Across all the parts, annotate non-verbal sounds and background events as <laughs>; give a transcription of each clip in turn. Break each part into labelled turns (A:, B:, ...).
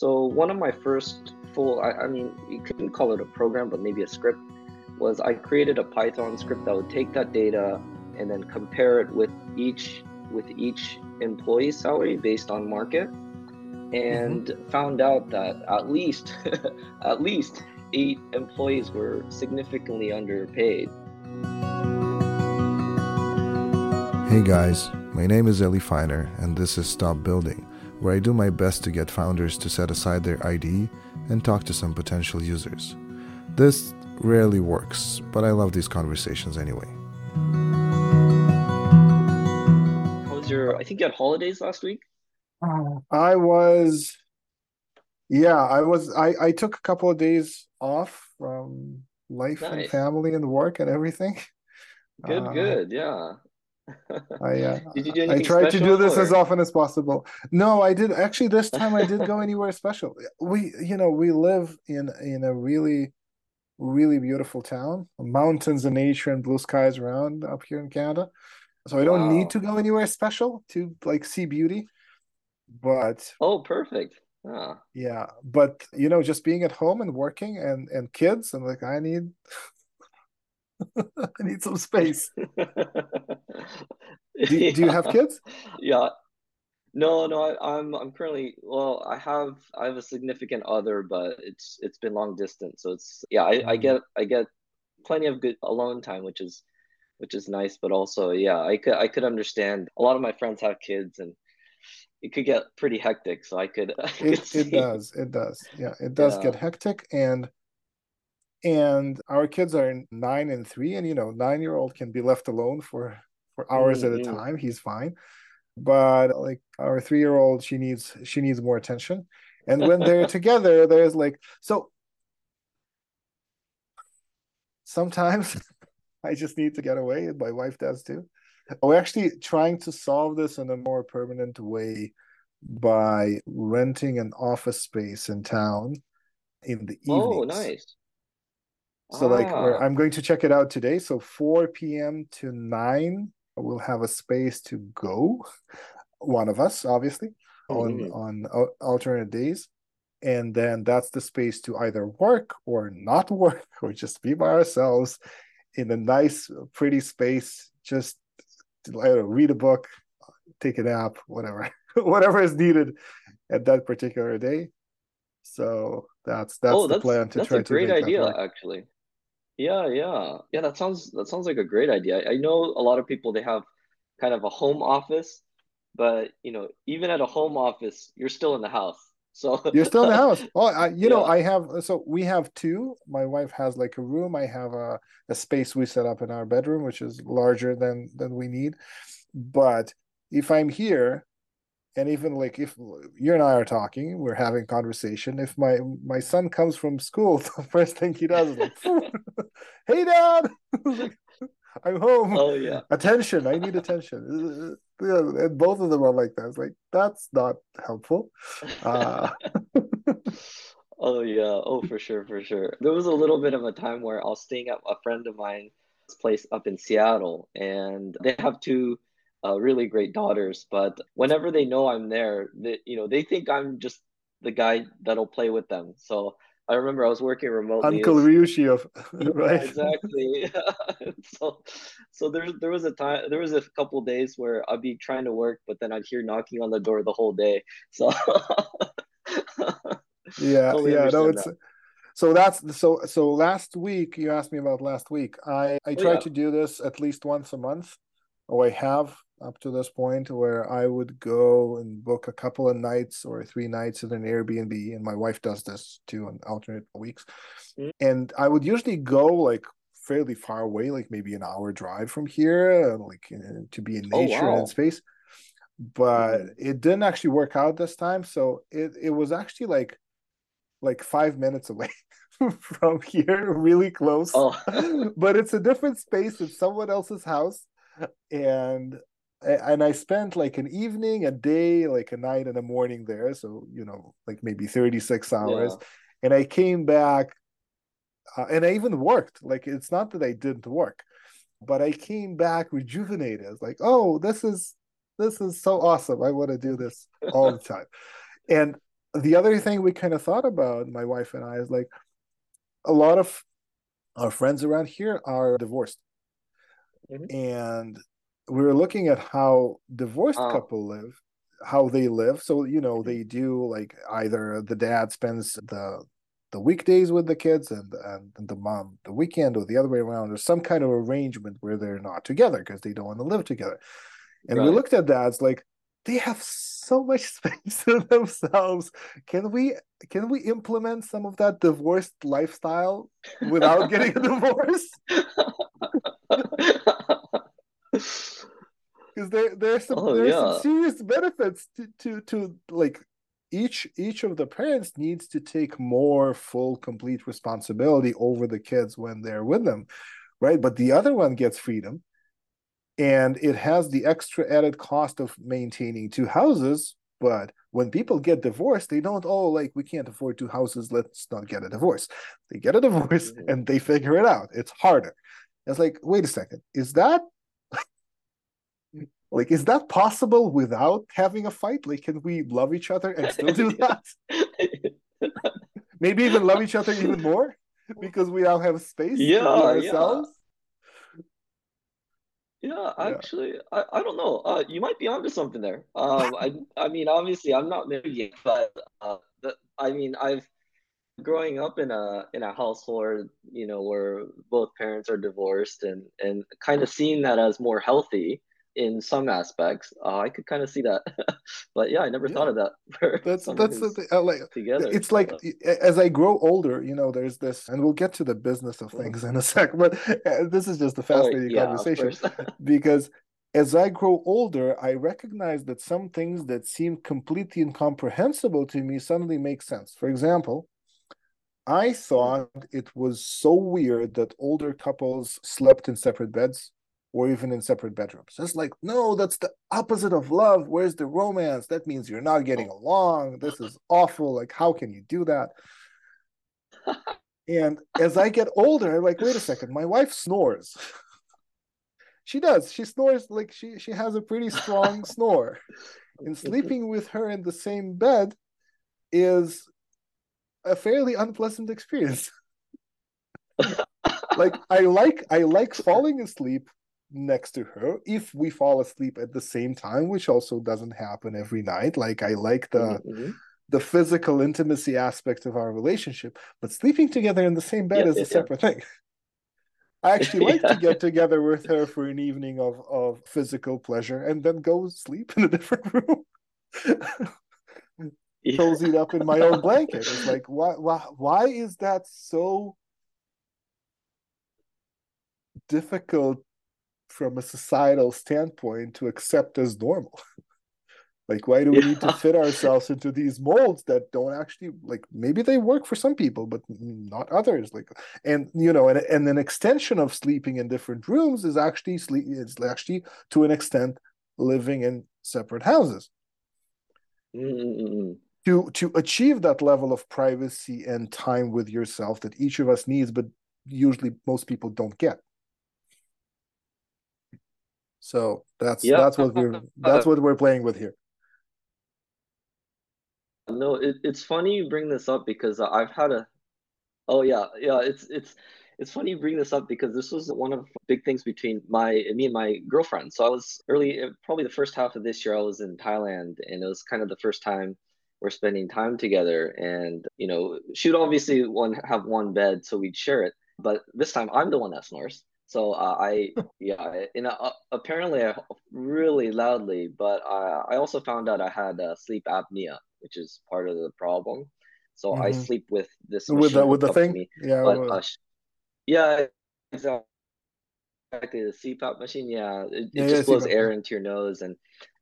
A: So one of my first full, I, I mean, you couldn't call it a program, but maybe a script, was I created a Python script that would take that data and then compare it with each with each employee's salary based on market and mm-hmm. found out that at least <laughs> at least eight employees were significantly underpaid.
B: Hey guys, my name is Eli Finer and this is Stop Building where I do my best to get founders to set aside their IDE and talk to some potential users. This rarely works, but I love these conversations anyway.
A: How was your, I think you had holidays last week?
C: I was, yeah, I was, I, I took a couple of days off from life nice. and family and work and everything.
A: Good, uh, good, yeah.
C: I uh, <laughs> did you do I tried to do this or? as often as possible. No, I did actually this time I didn't go <laughs> anywhere special. We you know, we live in in a really really beautiful town, mountains and nature and blue skies around up here in Canada. So I don't wow. need to go anywhere special to like see beauty. But
A: Oh, perfect. Yeah.
C: Yeah, but you know, just being at home and working and and kids and like I need <laughs> I need some space. <laughs> do, yeah. do, you have kids?
A: Yeah. No, no, I, am I'm, I'm currently well. I have I have a significant other, but it's it's been long distance, so it's yeah. I, mm. I get I get plenty of good alone time, which is which is nice. But also, yeah, I could I could understand. A lot of my friends have kids, and it could get pretty hectic. So I could. <laughs> I
C: could it, it does. It does. Yeah, it does yeah. get hectic, and and our kids are nine and three and you know nine year old can be left alone for for hours mm-hmm. at a mm-hmm. time he's fine but like our three year old she needs she needs more attention and when they're <laughs> together there's like so sometimes <laughs> i just need to get away and my wife does too we're actually trying to solve this in a more permanent way by renting an office space in town in the
A: evenings. Oh, nice.
C: So ah. like I'm going to check it out today. So 4 p.m. to 9, we'll have a space to go. One of us, obviously, mm-hmm. on on alternate days. And then that's the space to either work or not <laughs> work or just be by ourselves in a nice, pretty space. Just know, read a book, take a nap, whatever, <laughs> whatever is needed at that particular day. So that's that's oh, the that's, plan to
A: that's
C: try
A: a great idea, actually. Yeah, yeah. Yeah, that sounds that sounds like a great idea. I, know a lot of people they have kind of a home office, but you know, even at a home office, you're still in the house. So <laughs>
C: you're still in the house. Oh, I, you yeah. know, I have so we have two. My wife has like a room. I have a, a space we set up in our bedroom, which is larger than than we need. But if I'm here, and even like if you and I are talking, we're having conversation. If my my son comes from school, <laughs> the first thing he does is like, <laughs> "Hey, Dad, <laughs> I'm home.
A: Oh yeah,
C: attention. I need attention." <laughs> And both of them are like that. It's like that's not helpful. Uh... <laughs>
A: oh yeah. Oh for sure, for sure. There was a little bit of a time where I was staying at a friend of mine's place up in Seattle, and they have two uh, really great daughters. But whenever they know I'm there, they, you know, they think I'm just the guy that'll play with them. So I remember I was working remotely.
C: Uncle Ryuichi of <laughs> right.
A: Yeah, exactly. <laughs> so so there there was a time there was a couple days where I'd be trying to work, but then I'd hear knocking on the door the whole day. So <laughs>
C: yeah, totally yeah, no, it's that. so that's so so last week you asked me about last week. I I oh, try yeah. to do this at least once a month. Oh, I have up to this point where I would go and book a couple of nights or three nights at an Airbnb, and my wife does this too on alternate weeks. Mm-hmm. And I would usually go like fairly far away, like maybe an hour drive from here, like to be in oh, nature oh, wow. and space. But mm-hmm. it didn't actually work out this time, so it it was actually like like five minutes away. <laughs> from here, really close. Oh. <laughs> but it's a different space. It's someone else's house and and I spent like an evening, a day, like a night and a morning there. So, you know, like maybe 36 hours. Yeah. And I came back uh, and I even worked. Like, it's not that I didn't work, but I came back rejuvenated. Like, oh, this is, this is so awesome. I want to do this all the time. <laughs> And the other thing we kind of thought about, my wife and I, is like a lot of our friends around here are divorced. Mm-hmm. And we were looking at how divorced oh. couple live, how they live. So, you know, mm-hmm. they do like either the dad spends the the weekdays with the kids and, and the mom the weekend or the other way around or some kind of arrangement where they're not together because they don't want to live together and right. we looked at dads like they have so much <laughs> space to themselves. Can we can we implement some of that divorced lifestyle without getting a <laughs> divorce? <laughs> Because there there's some oh, there's yeah. some serious benefits to, to to like each each of the parents needs to take more full complete responsibility over the kids when they're with them right? But the other one gets freedom and it has the extra added cost of maintaining two houses but when people get divorced they don't oh like we can't afford two houses let's not get a divorce. They get a divorce mm-hmm. and they figure it out. It's harder. It's like wait a second. Is that like is that possible without having a fight like can we love each other and still do <laughs> that maybe even love each other even more because we now have space
A: yeah, ourselves yeah. Yeah, actually, I, I don't know. Uh, you might be onto something there. Um, I I mean, obviously, I'm not married yet, but uh, the, I mean, I've growing up in a in a household, you know, where both parents are divorced, and and kind of seeing that as more healthy in some aspects. Uh, I could kind of see that, <laughs> but yeah, I never yeah. thought of that. <laughs>
C: that's that's the thing. Uh, like together. It's like as I grow older, you know, there's this, and we'll get to the business of mm-hmm. things in a <laughs> sec. But uh, this is just a oh, fascinating oh, yeah, conversation because as I grow older, I recognize that some things that seem completely incomprehensible to me suddenly make sense. For example. I mm-hmm. thought it was so weird that older couples slept in separate beds or even in separate bedrooms. It's like, no, that's the opposite of love. Where's the romance? That means you're not getting oh. along. This is awful. Like, how can you do that? <laughs> and as I get older, I'm like, wait a second, my wife snores. she does. She snores like she she has a pretty strong <laughs> snore. And sleeping with her in the same bed is a fairly unpleasant experience. <laughs> like I like I like falling asleep next to her if we fall asleep at the same time which also doesn't happen every night. Like i like the mm-hmm. the physical intimacy aspect of our relationship but sleeping together in the same bed yeah, is yeah, a separate yeah. thing. I actually <laughs> like to get together with her for an evening of of physical pleasure and then go sleep <laughs> in a different room. Cozied up in my own <laughs> blanket. It's like why why why is that so difficult from a societal standpoint to accept as normal <laughs> like why do we yeah. need to fit ourselves into these molds that don't actually like maybe they work for some people but not others like and you know and, and an extension of sleeping in different rooms is actually sleep it's actually to an extent living in separate houses
A: mm-hmm.
C: to to achieve that level of privacy and time with yourself that each of us needs but usually most people don't get so that's yeah. that's what we're <laughs> that's what we're playing with here.
A: No, it, it's funny you bring this up because I've had a. Oh yeah, yeah. It's it's it's funny you bring this up because this was one of the big things between my me and my girlfriend. So I was early, eh, probably the first half of this year, I was in Thailand, and it was kind of the first time we're spending time together. And you know, she'd obviously one have one bed, so we'd share it. But this time, I'm the one that snores. So uh, I, yeah, you know, uh, apparently I really loudly, but I, I also found out I had uh, sleep apnea, which is part of the problem. So mm-hmm. I sleep with this
C: with the with the thing, yeah,
A: but, uh, yeah, exactly. The CPAP machine, yeah, it, it just yeah, blows CPAP. air into your nose, and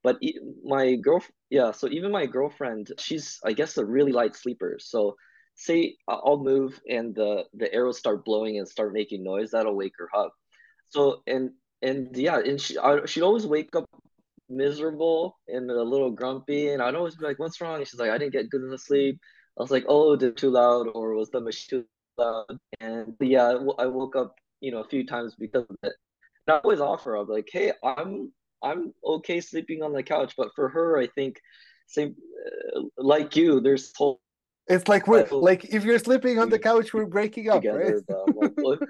A: but my girl, yeah, so even my girlfriend, she's I guess a really light sleeper, so say I'll move and the the arrows start blowing and start making noise, that'll wake her up. So and and yeah, and she I, she'd always wake up miserable and a little grumpy, and I'd always be like, "What's wrong?" And she's like, "I didn't get good enough sleep." I was like, "Oh, did too loud, or was the machine too loud?" And yeah, I woke up, you know, a few times because of it. And I always offer, I'm like, "Hey, I'm I'm okay sleeping on the couch," but for her, I think same uh, like you. There's whole
C: it's like we're like if you're sleeping on the couch, we're breaking up, together, right? <laughs>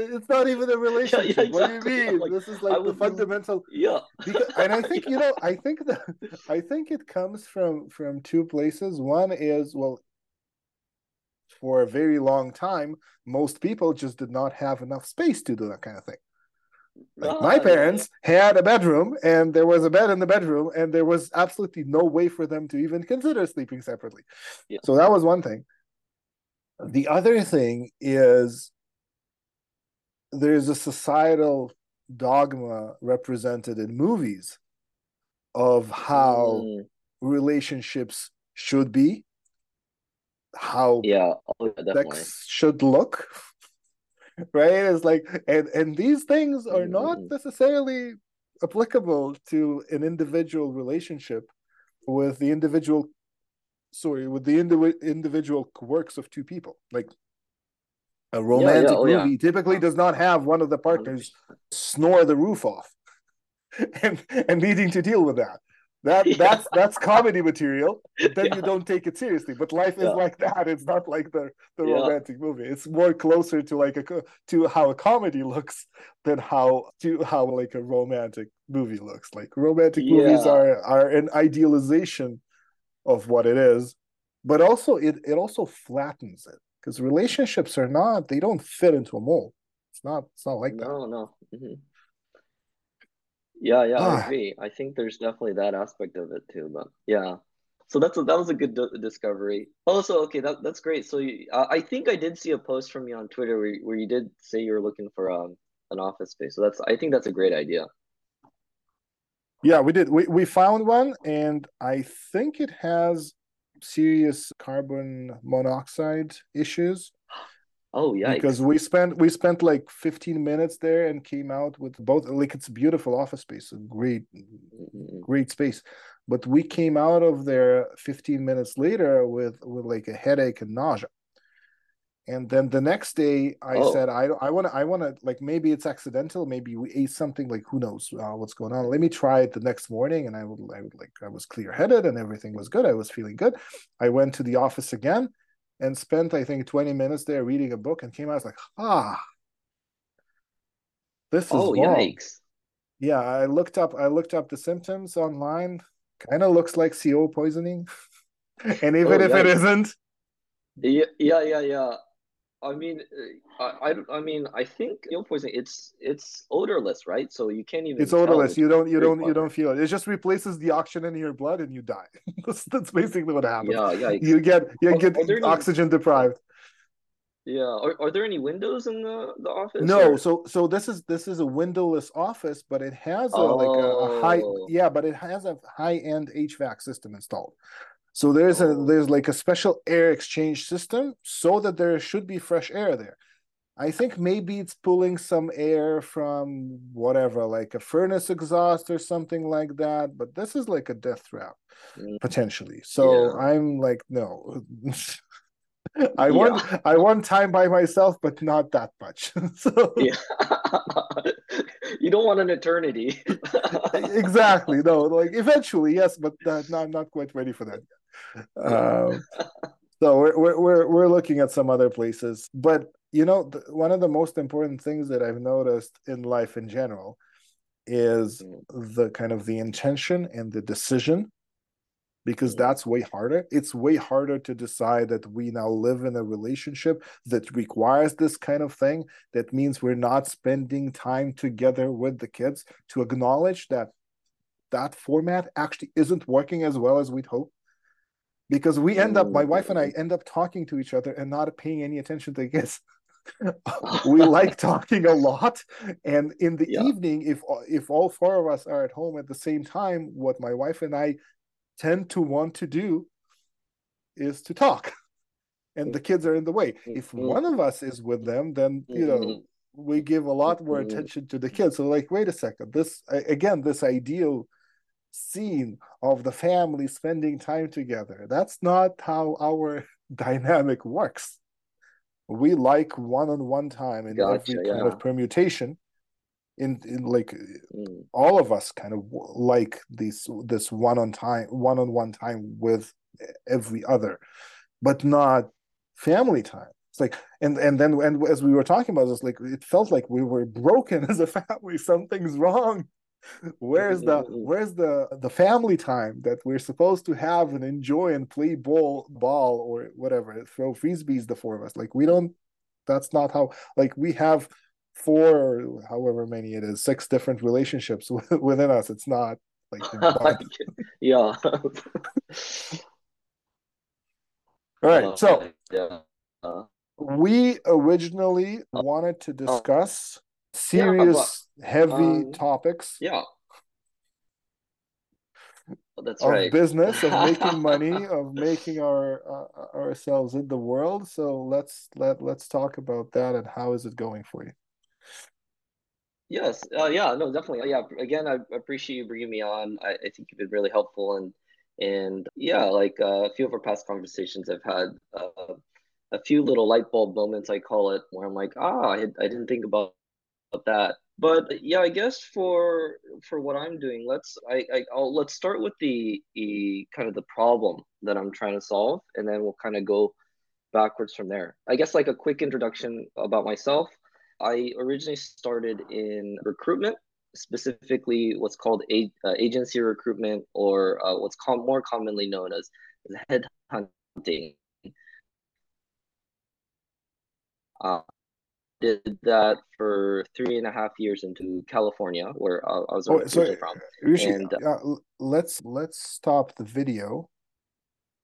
C: It's not even a relationship. <laughs> Yeah, yeah, exactly. What do you mean? Like, this is like the fundamental. <laughs>
A: Yeah.
C: Because, and I think you know, I think that I think it comes from from two places. One is well, for a very long time, most people just did not have enough space to do that kind of thing. Like oh, my parents yeah. had a bedroom and there was a bed in the bedroom and there was absolutely no way for them to even consider sleeping separately. Yeah. So that was one thing. The other thing is there's a societal dogma represented in movies of how mm. relationships should be, how
A: yeah, oh, sex
C: should look right? It's like and and these things are not necessarily applicable to an individual relationship with the individual sorry with the indi- individual works of two people. Like a romantic yeah, yeah, oh, movie yeah. typically does not have one of the partners snore the roof off <laughs> and and needing to deal with that that <laughs> yeah. that's that's comedy material but then yeah. you don't take it seriously. But life is yeah. like <laughs> that. It's not like the the romantic movie. It's more closer to like a to how a comedy looks than how to how like a romantic movie looks. Like romantic movies are are an idealization of what it is but also it it also flattens it because relationships are not they don't fit into a mold. It's not it's not like
A: no,
C: that.
A: No no. Mm-hmm. Yeah, yeah, I ah. agree. I think there's definitely that aspect of it too. But yeah, so that's a, that was a good d- discovery. Also, okay, that that's great. So you, uh, I think I did see a post from you on Twitter where, where you did say you were looking for um an office space. So that's I think that's a great idea.
C: Yeah, we did. We we found one, and I think it has serious carbon monoxide issues.
A: Oh yeah.
C: Because we spent we spent like 15 minutes there and came out with both like it's a beautiful office space, a great mm-hmm. great space. But we came out of there 15 minutes later with with like a headache and nausea. And then the next day I oh. said I I want to I want to like maybe it's accidental, maybe we ate something like who knows uh, what's going on. Let me try it the next morning and I would I would like I was clear-headed and everything was good. I was feeling good. I went to the office again and spent I think 20 minutes there reading a book and came out like ah this is oh wrong. yikes yeah I looked up I looked up the symptoms online kind of looks like CO poisoning <laughs> and even oh, if yikes. it isn't
A: yeah yeah yeah yeah I mean, uh, I, I, I mean, I think you know, poison. It's it's odorless, right? So you can't even.
C: It's odorless. You don't you don't you don't feel it. It just replaces the oxygen in your blood, and you die. <laughs> that's, that's basically what happens. Yeah, yeah. You get you are, get are oxygen any... deprived.
A: Yeah. Are, are there any windows in the, the office?
C: No. Or? So so this is this is a windowless office, but it has a, oh. like a, a high oh. yeah, but it has a high end HVAC system installed. So there's a there's like a special air exchange system so that there should be fresh air there. I think maybe it's pulling some air from whatever, like a furnace exhaust or something like that. But this is like a death trap, mm. potentially. So yeah. I'm like, no. <laughs> I yeah. want I want time by myself, but not that much. <laughs> so
A: yeah. <laughs> you don't want an eternity.
C: exactly. No, like eventually, yes, but uh, no, I'm not quite ready for that. Um, so we're, we're we're looking at some other places, but you know, one of the most important things that I've noticed in life in general is mm. the kind of the intention and the decision because mm. that's way harder. It's way harder to decide that we now live in a relationship that requires this kind of thing. That means we're not spending time together with the kids to acknowledge that that format actually isn't working as well as we'd hope because we end up my wife and i end up talking to each other and not paying any attention to kids <laughs> we like talking a lot and in the yeah. evening if if all four of us are at home at the same time what my wife and i tend to want to do is to talk and the kids are in the way if mm-hmm. one of us is with them then you know mm-hmm. we give a lot more mm-hmm. attention to the kids so like wait a second this again this ideal scene of the family spending time together. That's not how our <laughs> dynamic works. We like one on one time in gotcha, every kind yeah. of permutation. in, in like mm. all of us kind of like these this one on time one on one time with every other but not family time it's like and and then and as we were talking about this like it felt like we were broken <laughs> as a family something's wrong where's the <laughs> where's the the family time that we're supposed to have and enjoy and play ball ball or whatever? Throw frisbees the four of us like we don't that's not how like we have four however many it is six different relationships <laughs> within us. It's not like <laughs>
A: yeah.
C: All right so
A: yeah. uh,
C: we originally wanted to discuss serious yeah, heavy um, topics.
A: yeah. That's
C: of
A: right.
C: business of making <laughs> money of making our uh, ourselves in the world. So let's let let's talk about that and how is it going for you?
A: Yes uh, yeah no definitely. Yeah again i appreciate you bringing me on. I, I think you've been really helpful and and yeah like uh, a few of our past conversations i've had uh, a few little light bulb moments i call it where i'm like ah i, I didn't think about that. But yeah i guess for for what i'm doing let's i, I will let's start with the, the kind of the problem that i'm trying to solve and then we'll kind of go backwards from there. I guess like a quick introduction about myself. I originally started in recruitment specifically what's called a, uh, agency recruitment or uh, what's com- more commonly known as, as headhunting. Uh, did that for three and a half years into California, where I, I was oh, originally from.
C: Rishi, and uh, let's let's stop the video.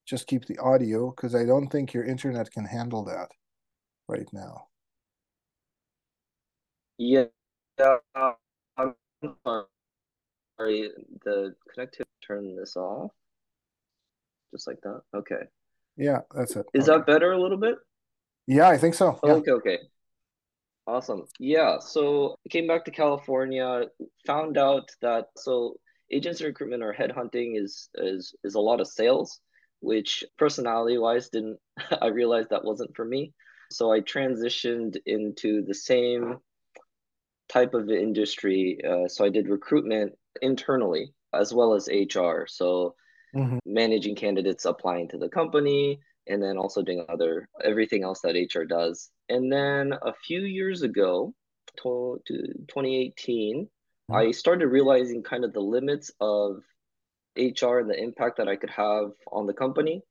C: Just keep the audio because I don't think your internet can handle that right now.
A: Yeah, uh, I'm sorry. The connectivity. Turn this off. Just like that. Okay.
C: Yeah, that's it.
A: Is okay. that better a little bit?
C: Yeah, I think so.
A: Yeah. Okay, okay. Awesome. Yeah. So I came back to California, found out that so agency recruitment or headhunting is is is a lot of sales, which personality wise didn't <laughs> I realized that wasn't for me. So I transitioned into the same type of industry. Uh, so I did recruitment internally as well as HR. So mm-hmm. managing candidates applying to the company, and then also doing other everything else that HR does. And then a few years ago, to, to 2018, mm-hmm. I started realizing kind of the limits of HR and the impact that I could have on the company.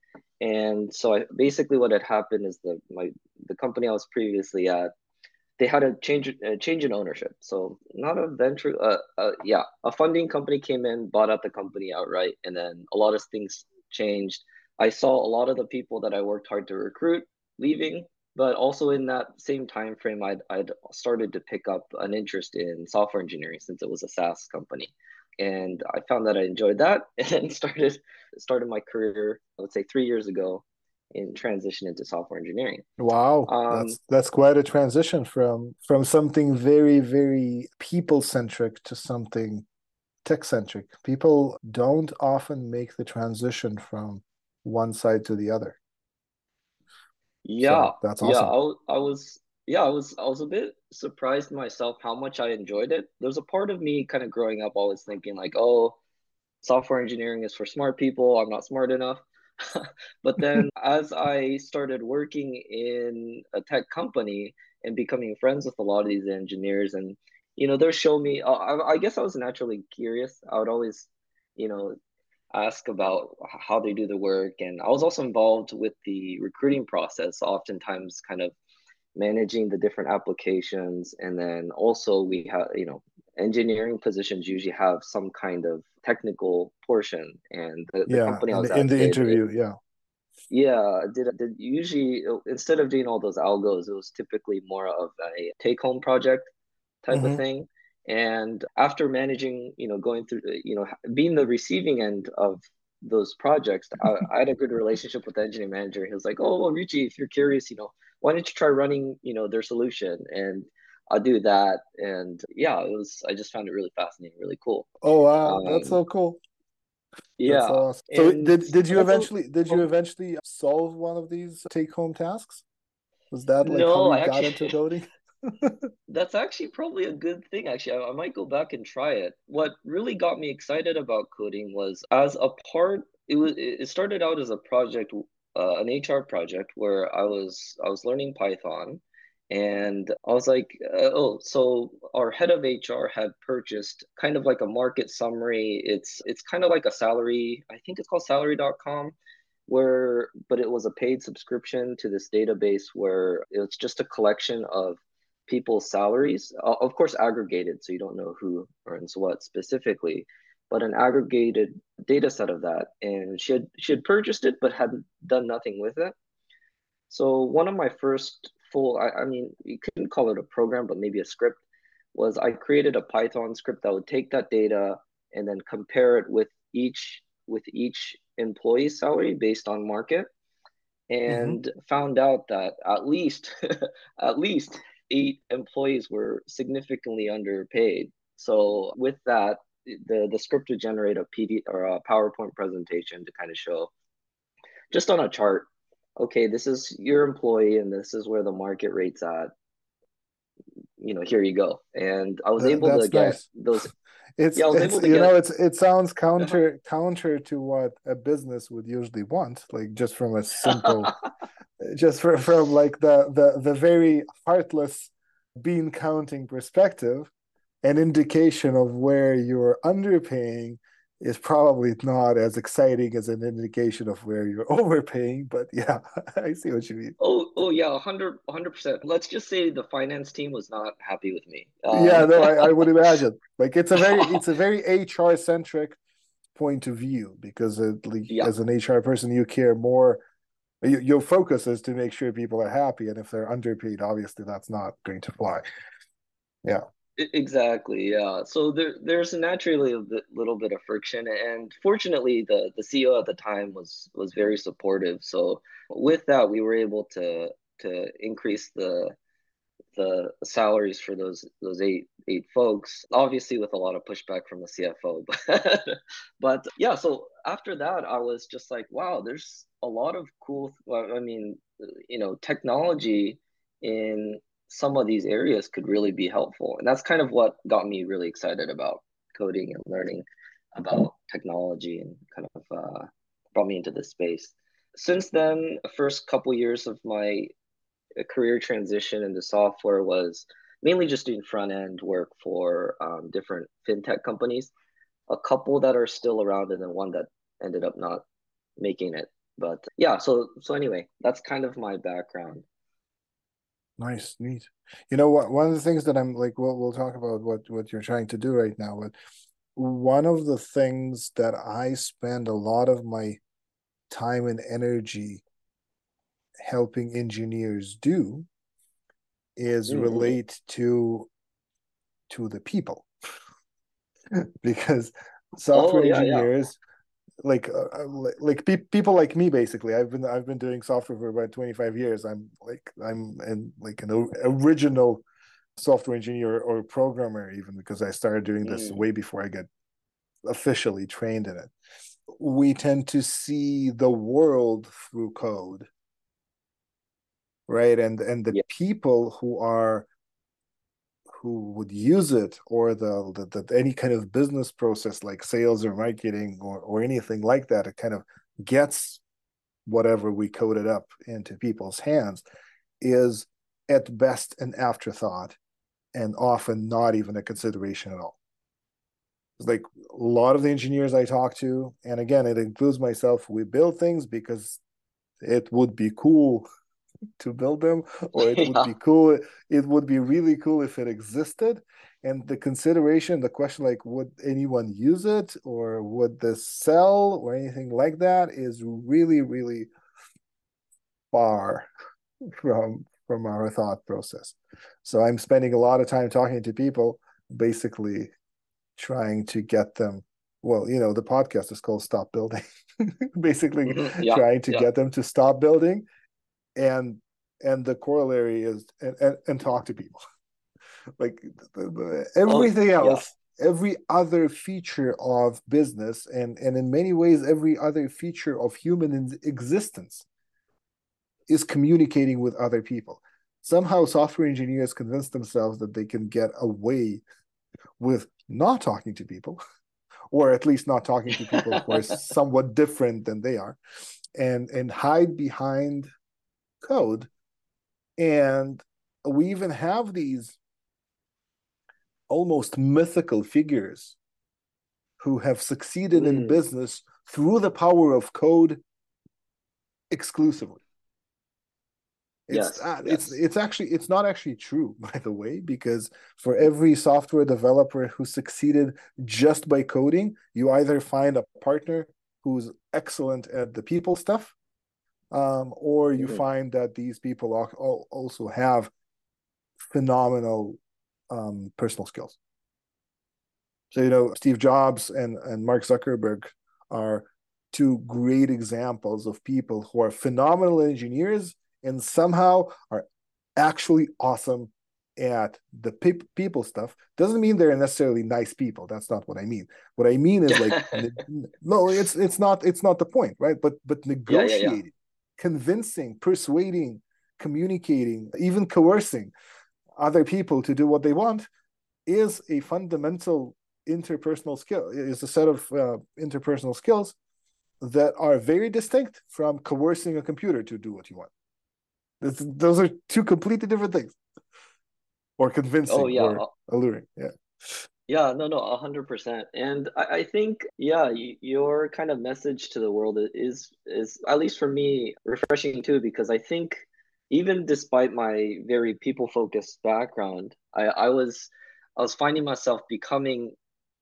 A: And so I basically what had happened is the my the company I was previously at they had a change a change in ownership. So not a venture uh, uh yeah, a funding company came in, bought out the company outright and then a lot of things changed I saw a lot of the people that I worked hard to recruit leaving, but also in that same time frame, I'd, I'd started to pick up an interest in software engineering since it was a SaaS company. And I found that I enjoyed that <laughs> and started started my career, I would say three years ago in transition into software engineering.
C: Wow, um, that's that's quite a transition from from something very very people centric to something tech centric. People don't often make the transition from one side to the other.
A: Yeah, so that's awesome. Yeah, I, I was yeah, I was I was a bit surprised myself how much I enjoyed it. There's a part of me kind of growing up always thinking like, oh, software engineering is for smart people. I'm not smart enough. <laughs> but then <laughs> as I started working in a tech company and becoming friends with a lot of these engineers and you know, they're showing me I, I guess I was naturally curious. I would always, you know, ask about how they do the work. And I was also involved with the recruiting process, oftentimes kind of managing the different applications. And then also we have, you know, engineering positions usually have some kind of technical portion. And the, the
C: yeah,
A: company
C: I was in the, in the interview, yeah.
A: Yeah, did did usually instead of doing all those algos, it was typically more of a take home project type mm-hmm. of thing and after managing you know going through you know being the receiving end of those projects I, I, had a good relationship with the engineering manager. He was like oh well richie if you're curious you know why don't you try running you know their solution? And i'll do that. And yeah it was i just found it really fascinating really cool.
C: Oh wow. Um, that's so cool.
A: Yeah.
C: awesome. so did, did you eventually did you eventually solve one of these take home tasks? Was that like no, how you got into coding <laughs>
A: That's actually probably a good thing. Actually, I, I, might go back and try it. What really got me excited about coding was as a part. It was. It started out as a project, uh, an HR project where I was I was learning Python, and I was like, uh, oh, so our head of HR had purchased kind of like a market summary. It's it's kind of like a salary. I think it's called Salary.com where but it was a paid subscription to this database where it's just a collection of people's salaries, of course, aggregated, so you don't know who earns what specifically, but an aggregated data set of that. And she had she had purchased it, but hadn't done nothing with it. So one of my first full, I, I mean, you couldn't call it a program, but maybe a script, was I created a Python script that would take that data and then compare it with each with each employee's salary based on market and mm-hmm. found out that at least <laughs> at least eight employees were significantly underpaid. So with that, the the script would generate a PD or a PowerPoint presentation to kind of show just on a chart. Okay, this is your employee, and this is where the market rate's at. You know, here you go. And I was able to get nice. those.
C: It's, yeah, it's you know it's it sounds counter uh-huh. counter to what a business would usually want like just from a simple <laughs> just from, from like the, the the very heartless bean counting perspective, an indication of where you're underpaying is probably not as exciting as an indication of where you're <laughs> overpaying. But yeah, <laughs> I see what you mean.
A: Oh, oh yeah, 100 percent. Let's just say the finance team was not happy with me.
C: Um... Yeah, no, I, I would <laughs> imagine. Like it's a very it's a very HR centric point of view because it, like, yeah. as an HR person, you care more your focus is to make sure people are happy and if they're underpaid obviously that's not going to fly yeah
A: exactly yeah. So there there's naturally a little bit of friction and fortunately the the ceo at the time was was very supportive. So with that we were able to to increase the the salaries for those those eight eight folks obviously with a lot of pushback from the cfo <laughs> but but yeah so after that i was just like wow there's a lot of cool i mean you know technology in some of these areas could really be helpful. And that's kind of what got me really excited about coding and learning about technology and kind of uh, brought me into this space. Since then the first couple years of my career transition into software was mainly just doing front end work for um, different fintech companies. A couple that are still around and then one that ended up not making it. But yeah so so anyway that's kind of my background
C: nice neat you know what one of the things that i'm like we'll, we'll talk about what what you're trying to do right now but one of the things that i spend a lot of my time and energy helping engineers do is mm-hmm. relate to to the people <laughs> because software oh, yeah, engineers yeah. Like uh, uh like, like pe- people like me basically i've been i've been doing software for about 25 years i'm like i'm in like an original software engineer or programmer even because i started doing this mm. way before i get officially trained in it we tend to see the world through code right and and the yeah. people who are who would use it or the, the, the, any kind of business process like sales or marketing or, or anything like that it kind of gets whatever we coded up into people's hands is at best an afterthought and often not even a consideration at all. It's like a lot of the engineers i talk to and again it includes myself we build things because it would be cool to build them or it yeah. <laughs> would be cool it would be really cool if it existed and the consideration the question like would anyone use it or would this sell or anything like that is really really far from from our thought process so i'm spending a lot of time talking to people basically trying to get them well you know the podcast is called stop building <laughs> basically mm-hmm. yeah. trying to yeah. get them to stop building and and the corollary is and and, and talk to people <laughs> like the, the, everything oh, else yeah. every other feature of business and and in many ways every other feature of human existence is communicating with other people somehow software engineers convince themselves that they can get away with not talking to people <laughs> or at least not talking to people who are <laughs> somewhat different than they are and and hide behind code and we even have these almost mythical figures who have succeeded mm. in business through the power of code exclusively it's yes, uh, yes. it's it's actually it's not actually true <laughs> by the way because for every software developer who succeeded just by coding you either find a partner who's excellent at the people stuff um, or you mm-hmm. find that these people also have phenomenal um, personal skills. So you know steve jobs and and mark zuckerberg are two great examples of people who are phenomenal engineers and somehow are actually awesome at the pe- people stuff. Doesn't mean they're necessarily nice people. That's not what i mean. What i mean is like <laughs> no it's it's not it's not the point right? But but negotiating yeah, yeah, yeah. Convincing persuading communicating even coercing other people to do what they want is a fundamental interpersonal skill is a set of uh, interpersonal skills that are very distinct from coercing a computer to do what you want it's, those are two completely different things. Or convincing oh, yeah. or alluring. Yeah.
A: Yeah, no, no, a hundred percent. And I, I think, yeah, your kind of message to the world is is at least for me refreshing too, because I think even despite my very people focused background, I, I was I was finding myself becoming,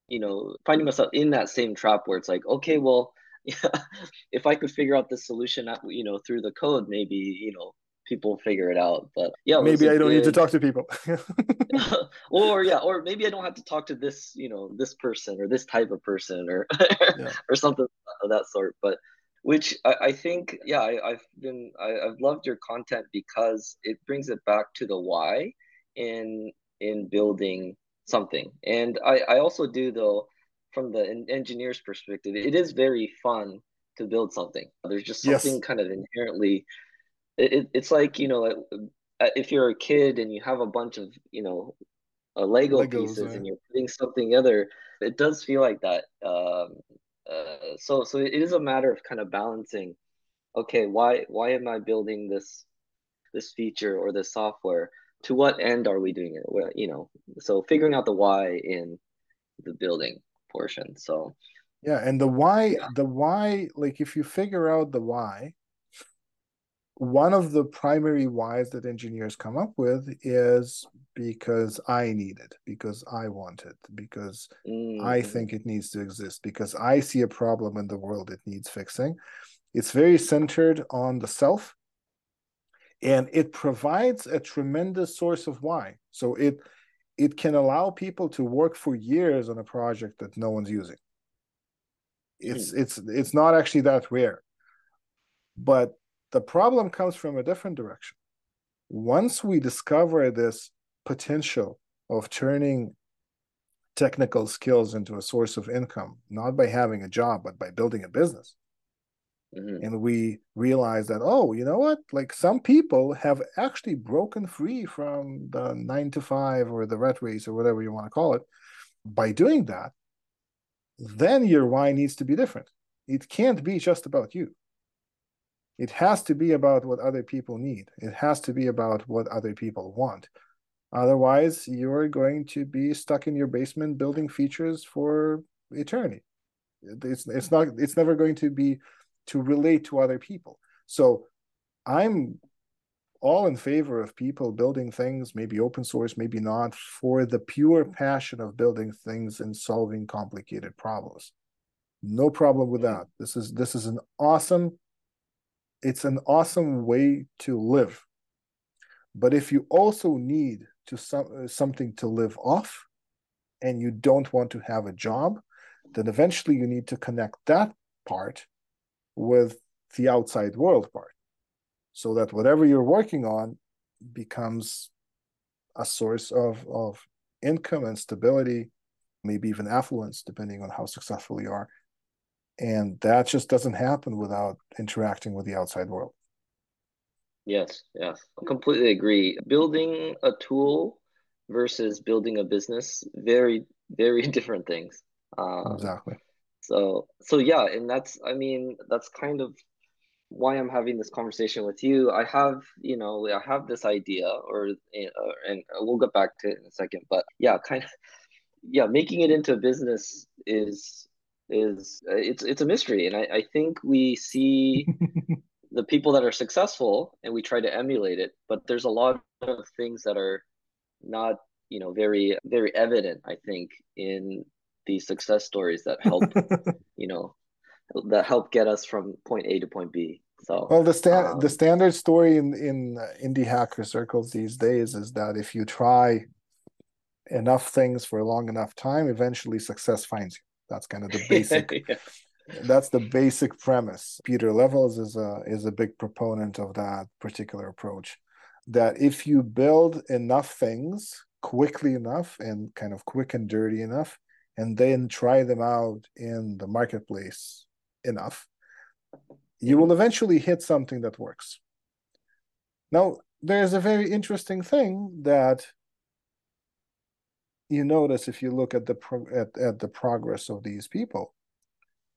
A: you know, finding myself in that same trap where it's like, okay, well, yeah, <laughs> if I could figure out the solution, uh, you know, through the code, maybe, you know, people figure it out. But yeah,
C: maybe I don't good... need to talk to people. <laughs> <laughs>
A: or yeah, or maybe I don't have to talk to this, you know, this person or this type of person or yeah. <laughs> or something of that sort. But which I, I think, yeah, I, have been I, have loved your content because it brings it back to the why in in building something. And I, I also do though from the engineer's perspective, it is very fun to build something. There's just something yes. kind of inherently it, it's like you know uh, if you're a kid and you have a bunch of you know uh, Lego Legos, pieces right. and you're putting something together, it does feel like that. Um, uh, so so it is a matter of kind of balancing. Okay, why why am I building this this feature or this software? To what end are we doing it? Well, you know, so figuring out the why in the building portion. So
C: yeah, and the why, yeah. the why, like if you figure out the why, one of the primary whys that engineers come up with is because I need it, because I want it, because mm-hmm. I think it needs to exist, because I see a problem in the world it needs fixing. It's very centered on the self and it provides a tremendous source of why. So it it can allow people to work for years on a project that no one's using. It's mm. it's it's not actually that rare. But the problem comes from a different direction. Once we discover this potential of turning technical skills into a source of income, not by having a job, but by building a business. Mm-hmm. And we realize that, oh, you know what? Like some people have actually broken free from the nine to five or the rat race or whatever you want to call it. By doing that, then your why needs to be different. It can't be just about you it has to be about what other people need. It has to be about what other people want. Otherwise you're going to be stuck in your basement building features for eternity. It's it's not it's never going to be to relate to other people. So i'm all in favor of people building things maybe open source maybe not for the pure passion of building things and solving complicated problems. No problem with mm. that. This is this is an awesome it's an awesome way to live. But if you also need to some, uh, something to live off and you don't want to have a job, then eventually you need to connect that part with the outside world part so that whatever you're working on becomes a source of, of income and stability, maybe even affluence, depending on how successful you are and that just doesn't happen without interacting with the outside world
A: Yes, yes, I completely agree. Building a tool versus building a business, very, very <laughs> different things.
C: Um, exactly.
A: So, so yeah, and that's, I mean, that's kind of why I'm having this conversation with you. I have, you know, I have this idea, or uh, and we'll get back to it in a second. But yeah, kind of, yeah, making it into a business is is it's it's a mystery, and I I think we see <laughs> the people that are successful and we try to emulate it, but there's a lot of things that are not you know very very evident. I think in these success stories that help <laughs> you know that help get us from point A to point B. So
C: well, the stand um, the standard story in in indie hacker circles these days is that if you try enough things for a long enough time, eventually success finds you. That's kind of the <laughs> basic. yeah. That's the basic premise. Pieter Levels is a is a big proponent of that particular approach. That if you build enough things quickly enough and kind of quick and dirty enough, and then try them out in the marketplace enough, you will eventually hit something that works. Now, there's a very interesting thing that you notice if you look at the pro- at, at the progress of these people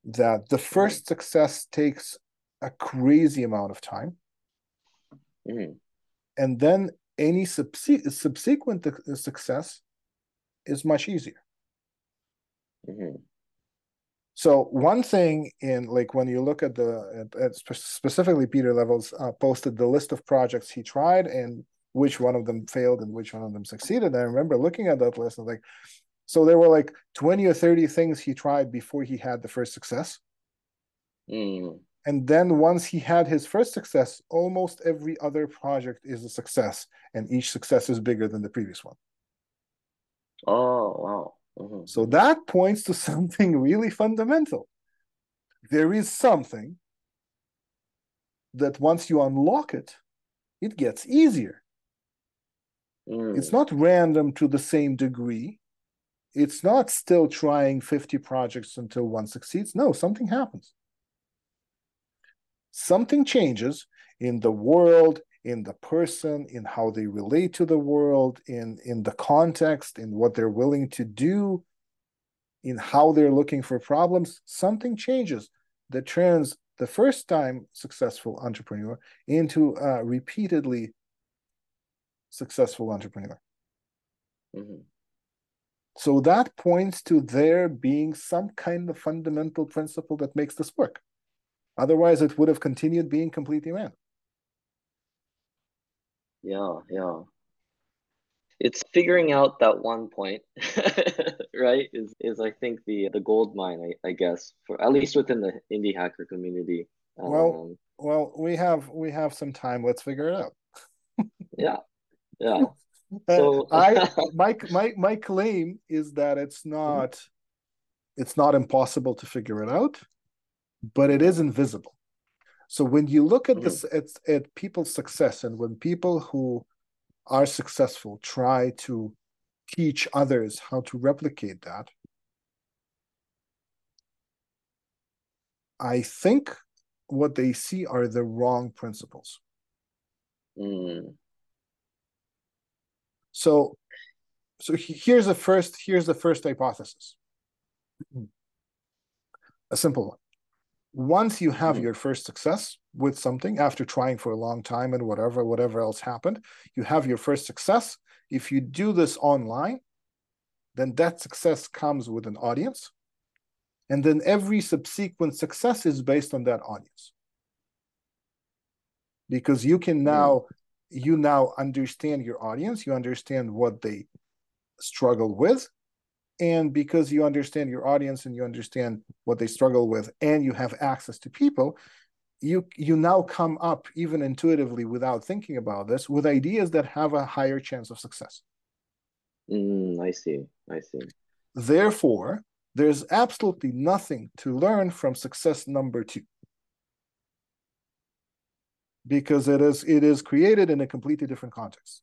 C: that the first success takes a crazy amount of time mm. and then any subse- subsequent success is much easier mm-hmm. So one thing in like when you look at the at, at specifically Pieter Levels uh, posted the list of projects he tried and which one of them failed and which one of them succeeded. I remember looking at that list and like, so there were like twenty or thirty things he tried before he had the first success. Mm. And then once he had his first success, almost every other project is a success, and each success is bigger than the previous one.
A: Oh wow! Mm-hmm.
C: So that points to <laughs> something really fundamental. There is something that once you unlock it, it gets easier. Mm. It's not random to the same degree. It's not still trying 50 projects until one succeeds. No, something happens. Something changes in the world, in the person, in how they relate to the world, in, in the context, in what they're willing to do, in how they're looking for problems, something changes that turns the first time successful entrepreneur into a repeatedly successful entrepreneur. Mm-hmm. So that points to there being some kind of fundamental principle that makes this work. Otherwise, it would have continued being completely random.
A: Yeah, yeah. It's figuring out that one point, <laughs> right? Is is I think the the gold mine, I, I guess, for at least within the indie hacker community.
C: Um, well, well, we have we have some time. Let's figure it out. <laughs>
A: yeah, yeah. <laughs>
C: So <laughs> I my my my claim is that it's not mm-hmm. it's not impossible to figure it out, but it is invisible. So when you look at mm-hmm. this at, at people's success and when people who are successful try to teach others how to replicate that, I think what they see are the wrong principles. Mm. So, so here's the first here's the first hypothesis. A simple one once you have mm-hmm. your first success with something after trying for a long time and whatever whatever else happened you have your first success if you do this online then that success comes with an audience and then every subsequent success is based on that audience because you can now mm-hmm. You now understand your audience you understand what they struggle with. And because you understand your audience and you understand what they struggle with and you have access to people you you now come up even intuitively without thinking about this with ideas that have a higher chance of success.
A: Mm, i see. I see.
C: Therefore there's absolutely nothing to learn from success number two because it is it is created in a completely different context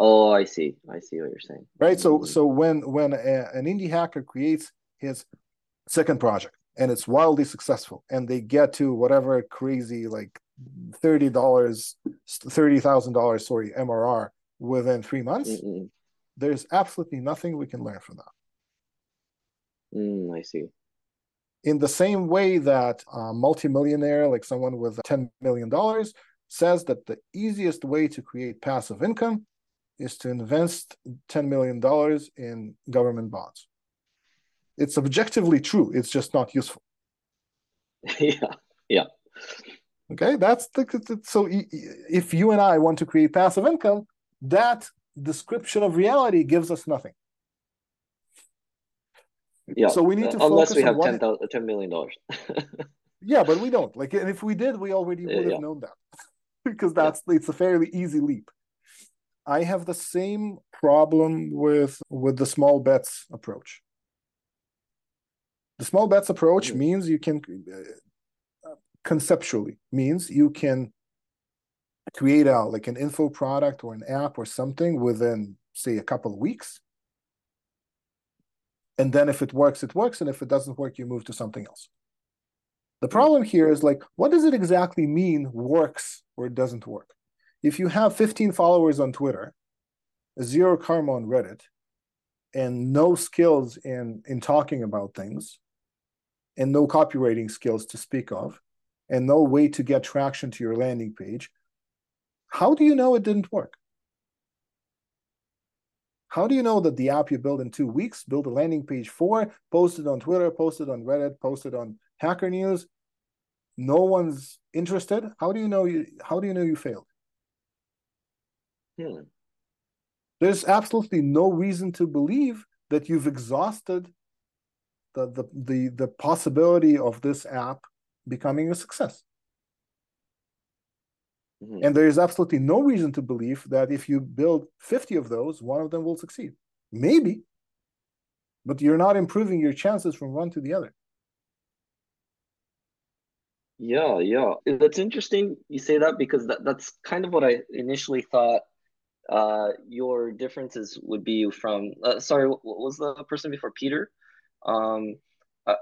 A: Oh, I see. I see what you're saying.
C: Right. So so when when a, an indie hacker creates his second project and it's wildly successful and they get to whatever crazy like thirty dollars, thirty thousand dollars, sorry, MRR within three months, Mm-mm. there's absolutely nothing we can learn from that.
A: Mm, I see.
C: In the same way that a multimillionaire, like someone with $10 million, says that the easiest way to create passive income is to invest $10 million in government bonds. It's objectively true, it's just not useful. <laughs>
A: yeah, yeah.
C: Okay, that's the so if you and I want to create passive income, that description of reality gives us nothing.
A: Yeah. So we need to unless we have what... 10, $10 million. <laughs>
C: yeah, but we don't. Like, and if we did, we already would have yeah. known that <laughs> because that's yeah. it's a fairly easy leap. I have the same problem with with the small bets approach. The small bets approach mm-hmm. means you can uh, conceptually means you can create a like an info product or an app or something within say a couple of weeks and then if it works it works. And if it doesn't work you move to something else. The problem here is like what does it exactly mean works or it doesn't work? If you have 15 followers on twitter zero karma on reddit and no skills in in talking about things and no copywriting skills to speak of and no way to get traction to your landing page how do you know it didn't work? How do you know that the app you build in two weeks, build a landing page for, posted on Twitter, posted on Reddit, posted on Hacker News, no one's interested? How do you know you how do you know you failed? Hmm. There's absolutely no reason to believe that you've exhausted the, the the the possibility of this app becoming a success. Mm-hmm. And there is absolutely no reason to believe that if you build 50 of those, one of them will succeed. Maybe, but you're not improving your chances from one to the other.
A: Yeah, yeah. That's interesting you say that because that, that's kind of what I initially thought uh, your differences would be from. Uh, sorry, what was the person before Pieter? Um,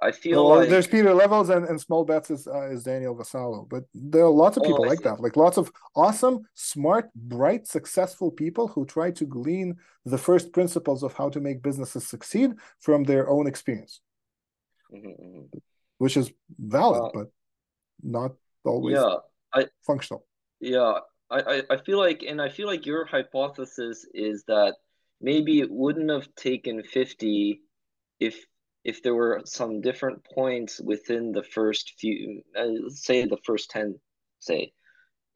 A: I, feel well, like
C: there's Pieter Levels and, and small bets is uh, is Daniel Vassallo, but there are lots of oh, people oh, like that, like lots of awesome, smart, bright, successful people who try to glean the first principles of how to make businesses succeed from their own experience, mm-hmm, mm-hmm. which is valid, uh, but not always yeah, I, functional.
A: Yeah, I, I feel like, and I feel like your hypothesis is that maybe it wouldn't have taken 50 if if there were some different points within the first few, uh, say the first 10, say,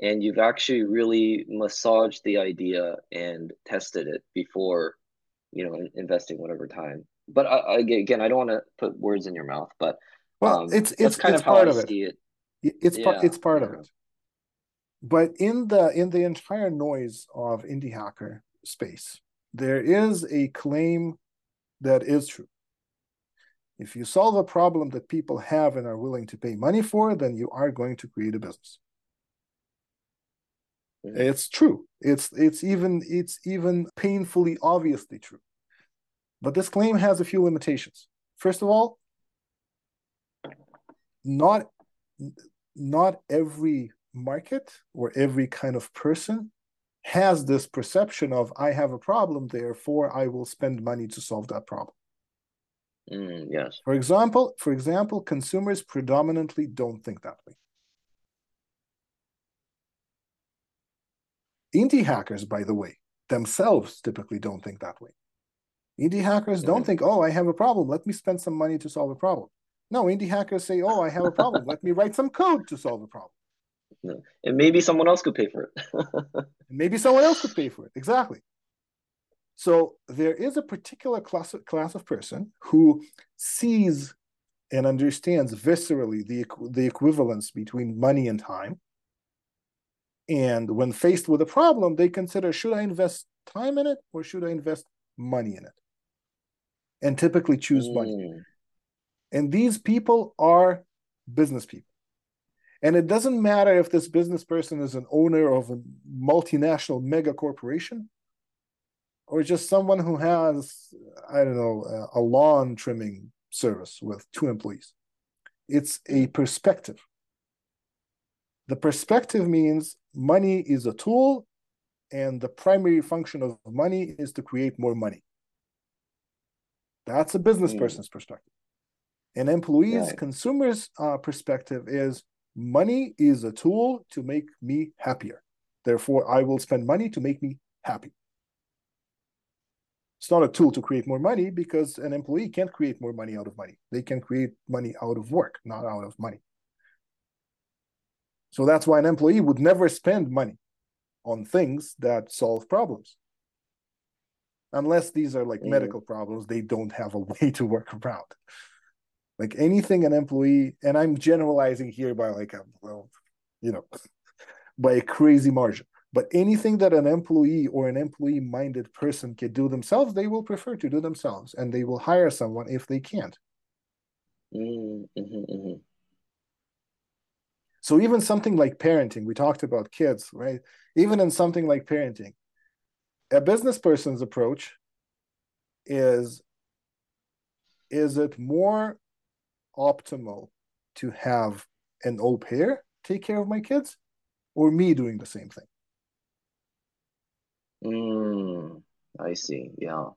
A: and you've actually really massaged the idea and tested it before, you know, investing whatever time. But I, again, I don't want to put words in your mouth, but
C: well, um, it's it's kind it's of part of it. it. It's yeah. part it's part of it. But in the in the entire noise of indie hacker space, there is a claim that is true if you solve a problem that people have and are willing to pay money for, then you are going to create a business. It's true. It's it's even it's even painfully obviously true. But this claim has a few limitations. First of all, not not every market or every kind of person has this perception of I have a problem, therefore I will spend money to solve that problem.
A: Mm, yes.
C: For example, for example, consumers predominantly don't think that way. Indie hackers, by the way, themselves typically don't think that way. Indie hackers don't mm-hmm. think, oh, I have a problem. Let me spend some money to solve a problem. No, indie hackers say, oh, I have a problem. Let me write some code to solve a problem. <laughs>
A: And maybe someone else could pay for it. <laughs>
C: maybe someone else could pay for it. Exactly. So there is a particular class of, class of person who sees and understands viscerally the, the equivalence between money and time. And when faced with a problem, they consider should I invest time in it or should I invest money in it? And typically choose mm. money. And these people are business people. And it doesn't matter if this business person is an owner of a multinational mega corporation or just someone who has i don't know a lawn trimming service with two employees it's a perspective The perspective means money is a tool, and the primary function of money is to create more money. That's a business mm. person's perspective. An employee's right. consumer's uh, perspective is money is a tool to make me happier. Therefore, I will spend money to make me happy. It's not a tool to create more money because an employee can't create more money out of money. They can create money out of work, not out of money. So that's why an employee would never spend money on things that solve problems. Unless these are like mm. medical problems, they don't have a <laughs> way to work around. Like anything an employee, and I'm generalizing here by like a well, you know, <laughs> by a crazy margin. But anything that an employee or an employee minded person can do themselves, they will prefer to do themselves and they will hire someone if they can't. Mm-hmm, mm-hmm. So, even something like parenting, we talked about kids, right? Even in something like parenting, a business person's approach is is it more optimal to have an au pair take care of my kids or me doing the same thing?
A: Mm, I see. Yeah.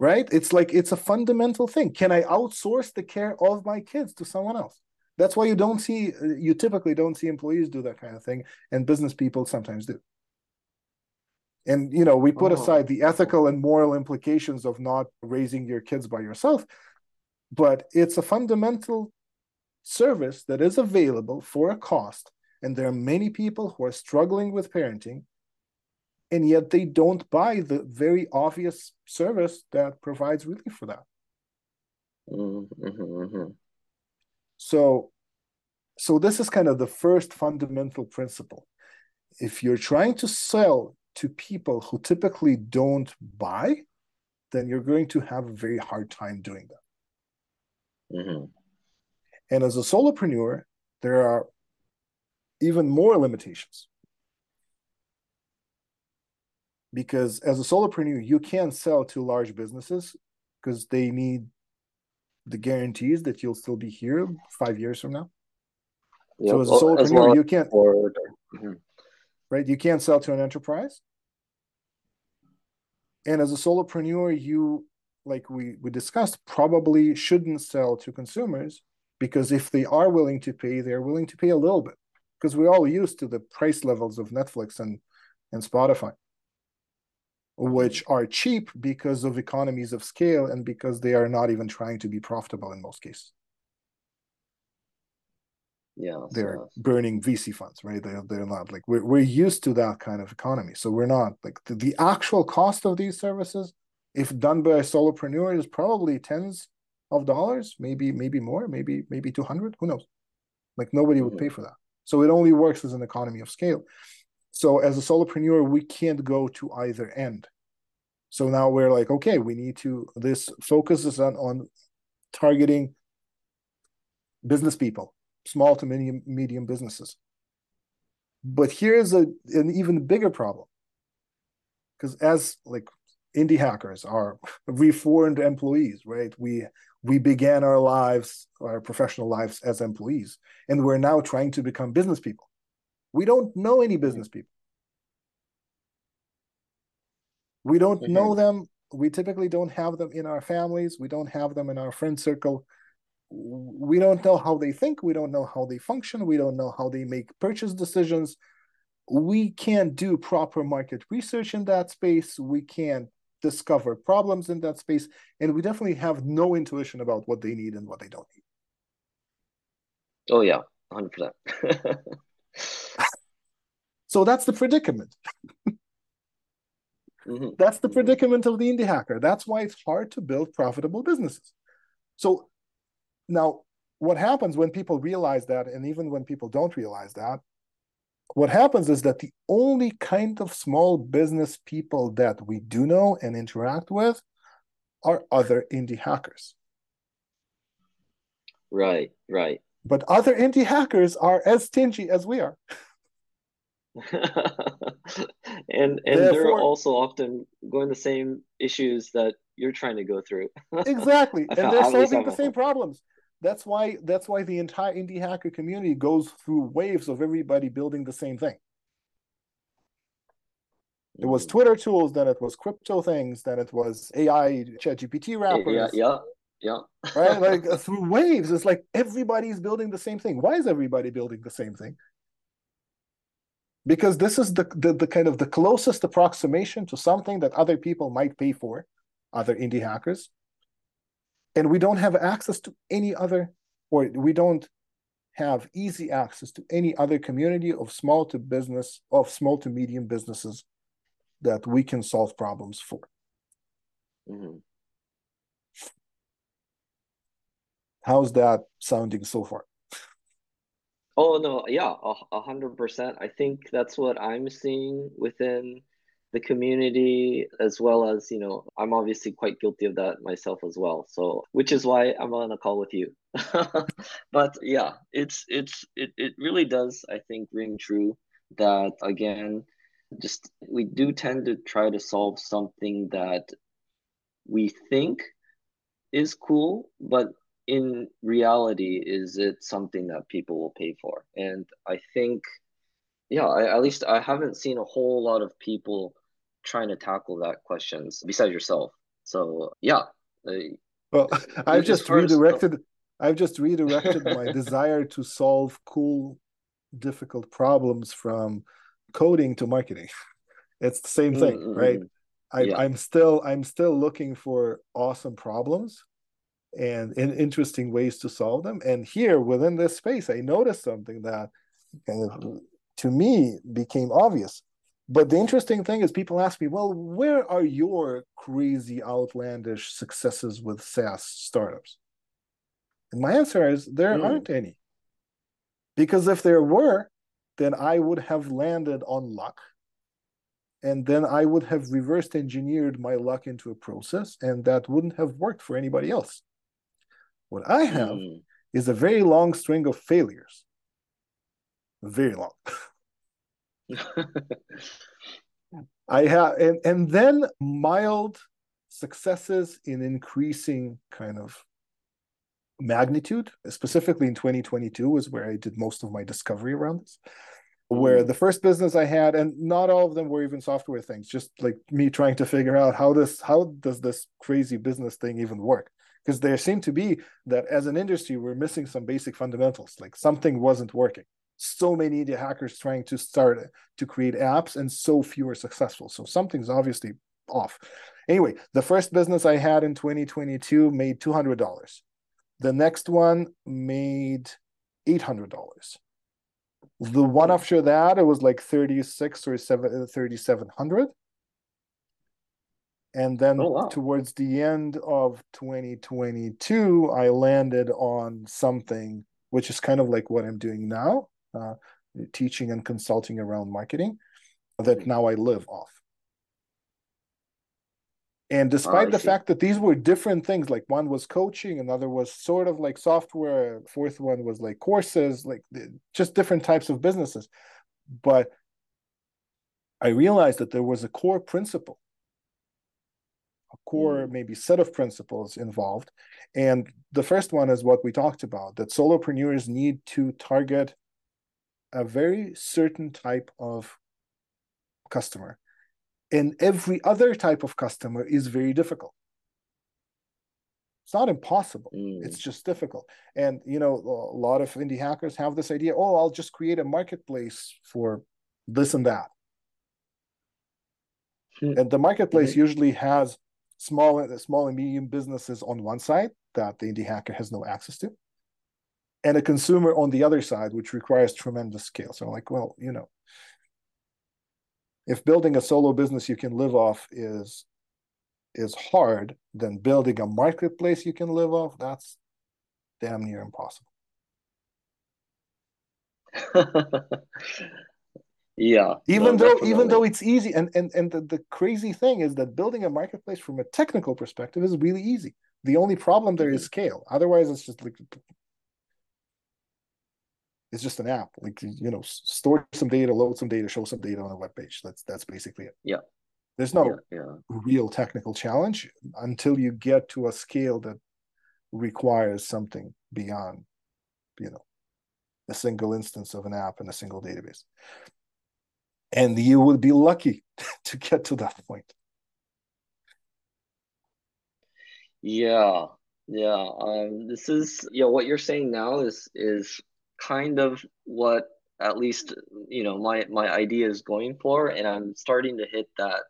C: Right? It's like it's a fundamental thing. Can I outsource the care of my kids to someone else? That's why you don't see, you typically don't see employees do that kind of thing, and business people sometimes do. And you know, we put oh. aside the ethical and moral implications of not raising your kids by yourself, but it's a fundamental service that is available for a cost. And there are many people who are struggling with parenting and yet they don't buy the very obvious service that provides relief for that. Mm-hmm, mm-hmm. So, so this is kind of the first fundamental principle. If you're trying to sell to people who typically don't buy, then you're going to have a very hard time doing that. Mm-hmm. And as a solopreneur, there are even more limitations because as a solopreneur you can't sell to large businesses because they need the guarantees that you'll still be here five years from now. Yep. so as a solopreneur as well you can't mm-hmm. right? You can't sell to an enterprise. And as a solopreneur you like we we discussed probably shouldn't sell to consumers because if they are willing to pay they're willing to pay a little bit because we're all used to the price levels of netflix and and spotify which are cheap because of economies of scale and because they are not even trying to be profitable in most cases.
A: Yeah,
C: they're so. burning VC funds, right? They're they're not like we're we're used to that kind of economy, so we're not like the, the actual cost of these services, if done by a solopreneur, is probably tens of dollars, maybe maybe more, maybe maybe two hundred. Who knows? Like nobody mm-hmm. would pay for that. So it only works as an economy of scale. So as a solopreneur, we can't go to either end. So now we're like, okay, we need to. This focuses on on targeting business people, small to medium medium businesses. But here's a an even bigger problem, because as like indie hackers are <laughs> reformed employees, right? We we began our lives, our professional lives as employees, and we're now trying to become business people. We don't know any business people. We don't mm-hmm. know them. We typically don't have them in our families. We don't have them in our friend circle. We don't know how they think. We don't know how they function. We don't know how they make purchase decisions. We can't do proper market research in that space. We can't discover problems in that space. And we definitely have no intuition about what they need and what they don't need.
A: Oh, yeah, 100%. <laughs> <laughs>
C: so that's the predicament. <laughs> Mm-hmm. That's the predicament of the indie hacker. That's why it's hard to build profitable businesses. So now, what happens when people realize that, and even when people don't realize that, what happens is that the only kind of small business people that we do know and interact with are other indie hackers.
A: Right, right.
C: But other indie hackers are as stingy as we are. <laughs>
A: and and Therefore, they're also often going the same issues that you're trying to go through. <laughs>
C: exactly, and they're solving the same problems. that's why that's why the entire indie hacker community goes through waves of everybody building the same thing it was mm. twitter tools then it was crypto things then it was ai chat gpt wrappers
A: yeah yeah yeah
C: right? <laughs> Like uh, through waves it's like everybody's building the same thing. Why is everybody building the same thing? Because this is the, the, the kind of the closest approximation to something that other people might pay for other indie hackers. And we don't have access to any other or we don't have easy access to any other community of small to business of small to medium businesses that we can solve problems for. Mm-hmm. How's that sounding so far?
A: Oh no yeah a hundred percent. I think that's what i'm seeing within the community as well as you know i'm obviously quite guilty of that myself as well. So which is why i'm on a call with you. <laughs> But yeah it's it's it, it really does i think ring true that again just we do tend to try to solve something that we think is cool but in reality is it something that people will pay for? And i think yeah I, at least i haven't seen a whole lot of people trying to tackle that questions besides yourself. So yeah
C: well <laughs> i've just redirected i've just redirected my <laughs> desire to solve cool difficult problems from coding to marketing. <laughs> It's the same thing mm-hmm. right? I, yeah. i'm still i'm still looking for awesome problems and in interesting ways to solve them and here within this space i noticed something that kind of to me became obvious but the interesting thing is people ask me well where are your crazy outlandish successes with saas startups and my answer is there mm. aren't any because if there were then I would have landed on luck. And then I would have reversed engineered my luck into a process, and that wouldn't have worked for anybody else. What I have mm. is a very long string of failures. Very long. <laughs> I have, and, and then mild successes in increasing kind of magnitude, specifically in 2022 was where I did most of my discovery around this. Where mm-hmm. the first business I had, and not all of them were even software things, just like me trying to figure out how this how does this crazy business thing even work? Because there seemed to be that as an industry, we're missing some basic fundamentals, like something wasn't working. So many indie hackers trying to start to create apps, and so few are successful. So something's obviously off. Anyway, the first business I had in 2022 made $200 the next one made $800. The one hmm. after that, it was like 36 or 7 uh, 3,700. And then oh, wow. towards the end of 2022, I landed on something which is kind of like what I'm doing now, uh, teaching and consulting around marketing that now I live off. And despite oh, the fact that these were different things, like one was coaching, another was sort of like software, fourth one was like courses, like just different types of businesses. But I realized that there was a core principle, core mm. maybe set of principles involved. And the first one is what we talked about that solopreneurs need to target a very certain type of customer and every other type of customer is very difficult it's not impossible mm. it's just difficult and you know a lot of indie hackers have this idea oh i'll just create a marketplace for this and that mm. and the marketplace mm-hmm. usually has small small and medium businesses on one side that the indie hacker has no access to and a consumer on the other side which requires tremendous scale so I'm like well you know if building a solo business you can live off is is hard, then building a marketplace you can live off, that's damn near impossible. <laughs>
A: yeah.
C: Even no, though definitely. even though it's easy and and and the, the crazy thing is that building a marketplace from a technical perspective is really easy. The only problem there is mm-hmm. scale. Otherwise it's just like it's just an app like you know store some data load some data show some data on a web page that's that's basically it
A: yeah
C: there's no yeah, yeah. real technical challenge until you get to a scale that requires something beyond, you know, a single instance of an app and a single database. And you would be lucky <laughs> to get to that point.
A: Yeah, yeah. Um, this is yeah. What you're saying now is is kind of what at least you know my my idea is going for, and I'm starting to hit that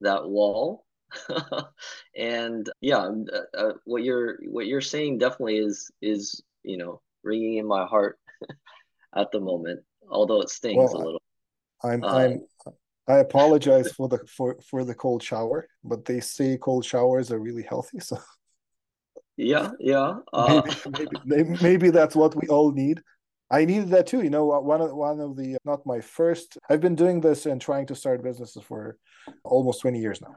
A: that wall. <laughs> and yeah, uh, uh, what you're what you're saying definitely is is you know ringing in my heart <laughs> at the moment, although it stings well, a little.
C: I'm uh, I'm I apologize for the for for the cold shower, but they say cold showers are really healthy. So
A: yeah, yeah. <laughs>
C: Uh... Maybe, maybe maybe that's what we all need. I needed that too. You know, one of one of the not my first. I've been doing this and trying to start businesses for almost twenty years now.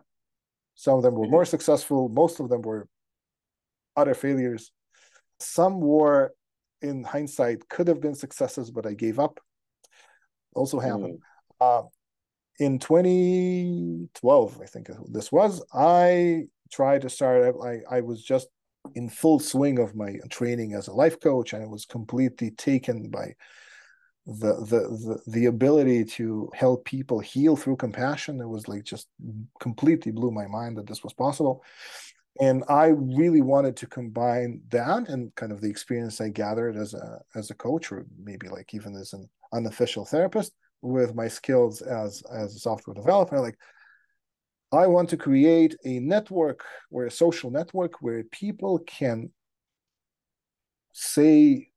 C: Some of them were more successful. Most of them were utter failures. Some were, in hindsight, could have been successes, but I gave up. Also happened. Mm. Uh, in 2012, I think this was, I tried to start, I, I was just in full swing of my training as a life coach, and I was completely taken by the, the the the ability to help people heal through compassion. It was like just completely blew my mind that this was possible. And i really wanted to combine that and kind of the experience i gathered as a as a coach or maybe like even as an unofficial therapist with my skills as as a software developer like i want to create a network or a social network where people can say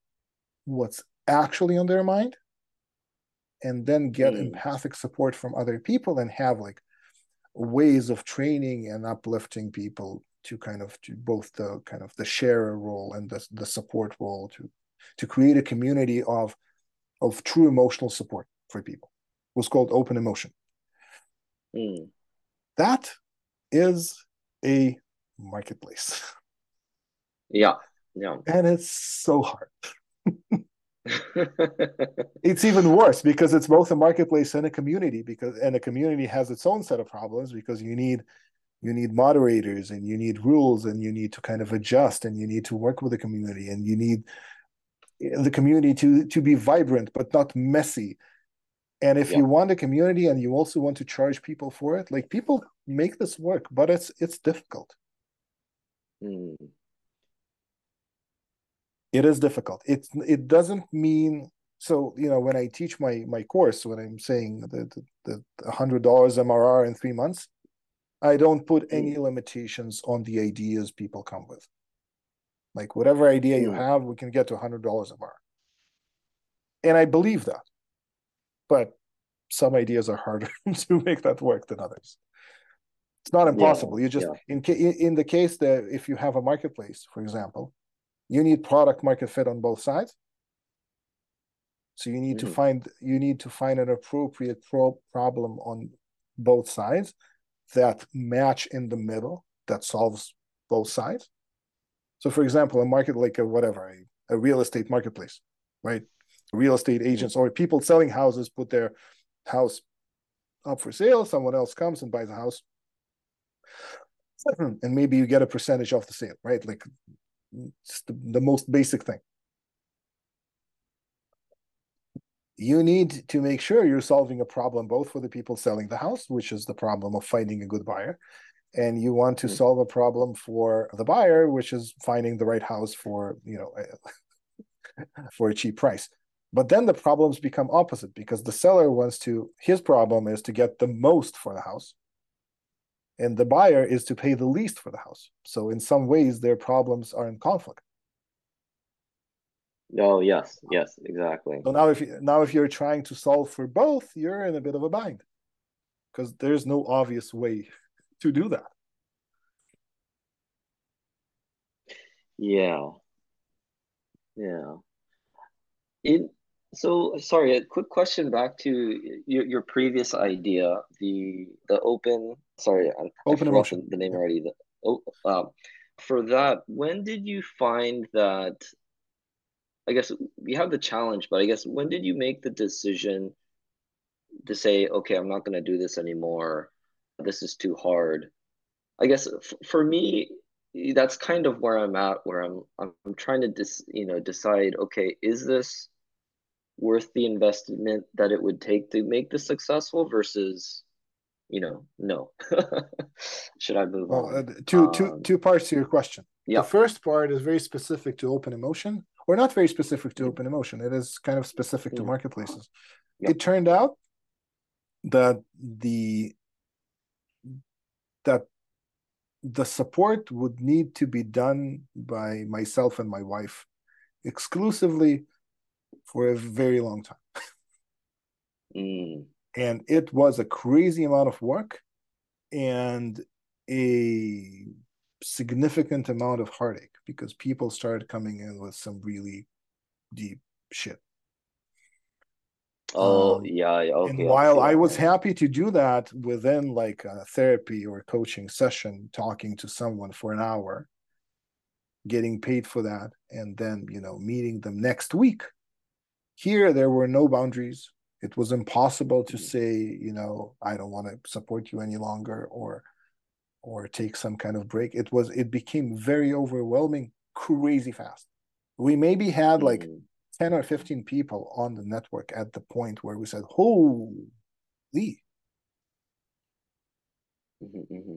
C: what's actually on their mind and then get mm. empathic support from other people and have like ways of training and uplifting people to kind of to both the kind of the sharer role and the, the support role to to create a community of of true emotional support for people. Was called open emotion. Mm. that is a marketplace. <laughs>
A: Yeah. Yeah.
C: And it's so hard. <laughs> It's even worse because it's both a marketplace and a community because and a community has its own set of problems because you need you need moderators and you need rules and you need to kind of adjust and you need to work with the community and you need the community to to be vibrant but not messy and if you want a community and you also want to charge people for it like people make this work but it's it's difficult mm. it is difficult it it doesn't mean so you know when i teach my my course when i'm saying the the, the hundred dollars mrr in three months i don't put mm. any limitations on the ideas people come with like whatever idea you mm. have we can get to hundred dollars mrr and i believe that but some ideas are harder <laughs> to make that work than others. It's not impossible. Yeah, you just yeah. in in the case that if you have a marketplace, for example, you need product market fit on both sides. So you need mm-hmm. to find you need to find an appropriate pro- problem on both sides that match in the middle that solves both sides. So, for example, a market like a whatever a, a real estate marketplace, right? Real estate agents or people selling houses put their house up for sale. Someone else comes and buys a house. <clears throat> And maybe you get a percentage off the sale, right? Like the, the most basic thing. You need to make sure you're solving a problem both for the people selling the house, which is the problem of finding a good buyer, and you want to mm-hmm. solve a problem for the buyer, which is finding the right house for you know <laughs> for a cheap price. But then the problems become opposite because the seller wants to, his problem is to get the most for the house. And the buyer is to pay the least for the house. So in some ways, their problems are in conflict.
A: Oh yes, yes, exactly.
C: So now if you, now if you're trying to solve for both, you're in a bit of a bind. Because there's no obvious way <laughs> to do that.
A: Yeah. Yeah. In so sorry, a quick question back to your, your previous idea, the the open. Sorry, I,
C: open emotion.
A: The name already. The oh, um, for that, when did you find that? I guess we have the challenge, but I guess when did you make the decision to say, okay, I'm not going to do this anymore. This is too hard. I guess f- for me, that's kind of where I'm at, where I'm I'm, I'm trying to dis, you know decide. Okay, is this worth the investment that it would take to make this successful versus you know no <laughs> should i move well, on uh,
C: two, um, two, two parts to your question yeah. the first part is very specific to open emotion or not very specific to open emotion it is kind of specific to mm. marketplaces yeah. it turned out that the that the support would need to be done by myself and my wife exclusively for a very long time. mm. And it was a crazy amount of work and a significant amount of heartache because people started coming in with some really deep shit.
A: Oh um, yeah, okay.
C: And while I was happy to do that within like a therapy or coaching session, talking to someone for an hour, getting paid for that, and then you know meeting them next week here, there were no boundaries. It was impossible to say, you know, I don't want to support you any longer or or take some kind of break. It was it became very overwhelming, crazy fast. We maybe had like mm-hmm. 10 or 15 people on the network at the point where we said, Holy. Mm-hmm, mm-hmm.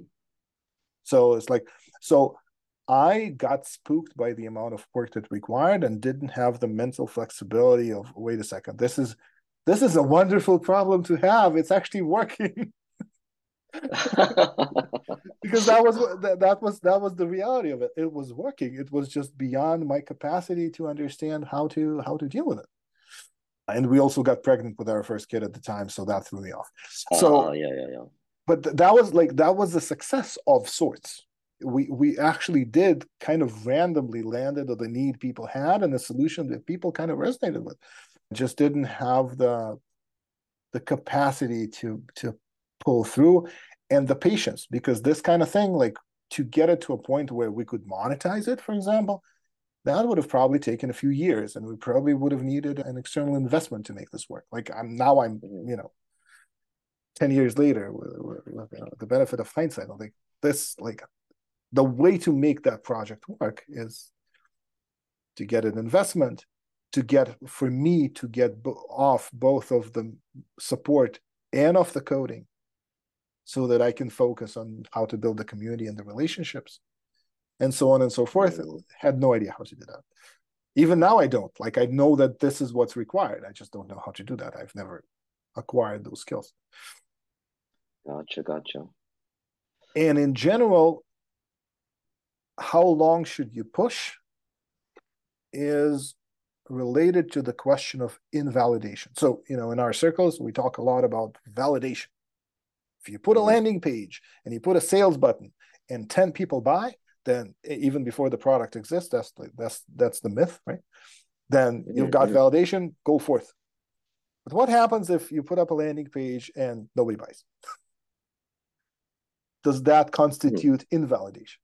C: So it's like, so I got spooked by the amount of work that required and didn't have the mental flexibility of wait a second, this is this is a wonderful problem to have. It's actually working. <laughs> because that was that, that was that was the reality of it. It was working. It was just beyond my capacity to understand how to how to deal with it. And we also got pregnant with our first kid at the time, so that threw me off. So
A: uh, yeah, yeah, yeah.
C: But th- that was like that was a success of sorts we we actually did kind of randomly landed on the need people had and the solution that people kind of resonated with. Just didn't have the the capacity to to pull through and the patience because this kind of thing like to get it to a point where we could monetize it for example that would have probably taken a few years and we probably would have needed an external investment to make this work. Like i'm now i'm you know 10 years later with, you uh, know, the benefit of hindsight i think this like the way to make that project work is to get an investment to get for me to get off both of the support and of the coding so that i can focus on how to build the community and the relationships and so on and so forth. Mm. Had no idea how to do that. Even now i don't. Like i know that this is what's required. I just don't know how to do that. I've never acquired those skills.
A: Gotcha gotcha.
C: And in general how long should you push is related to the question of invalidation. So, you know, in our circles, we talk a lot about validation. If you put a mm-hmm. landing page and you put a sales button and 10 people buy, then even before the product exists, that's the, that's that's the myth, right? Then you've got mm-hmm. validation, go forth. But what happens if you put up a landing page and nobody buys? Does that constitute invalidation?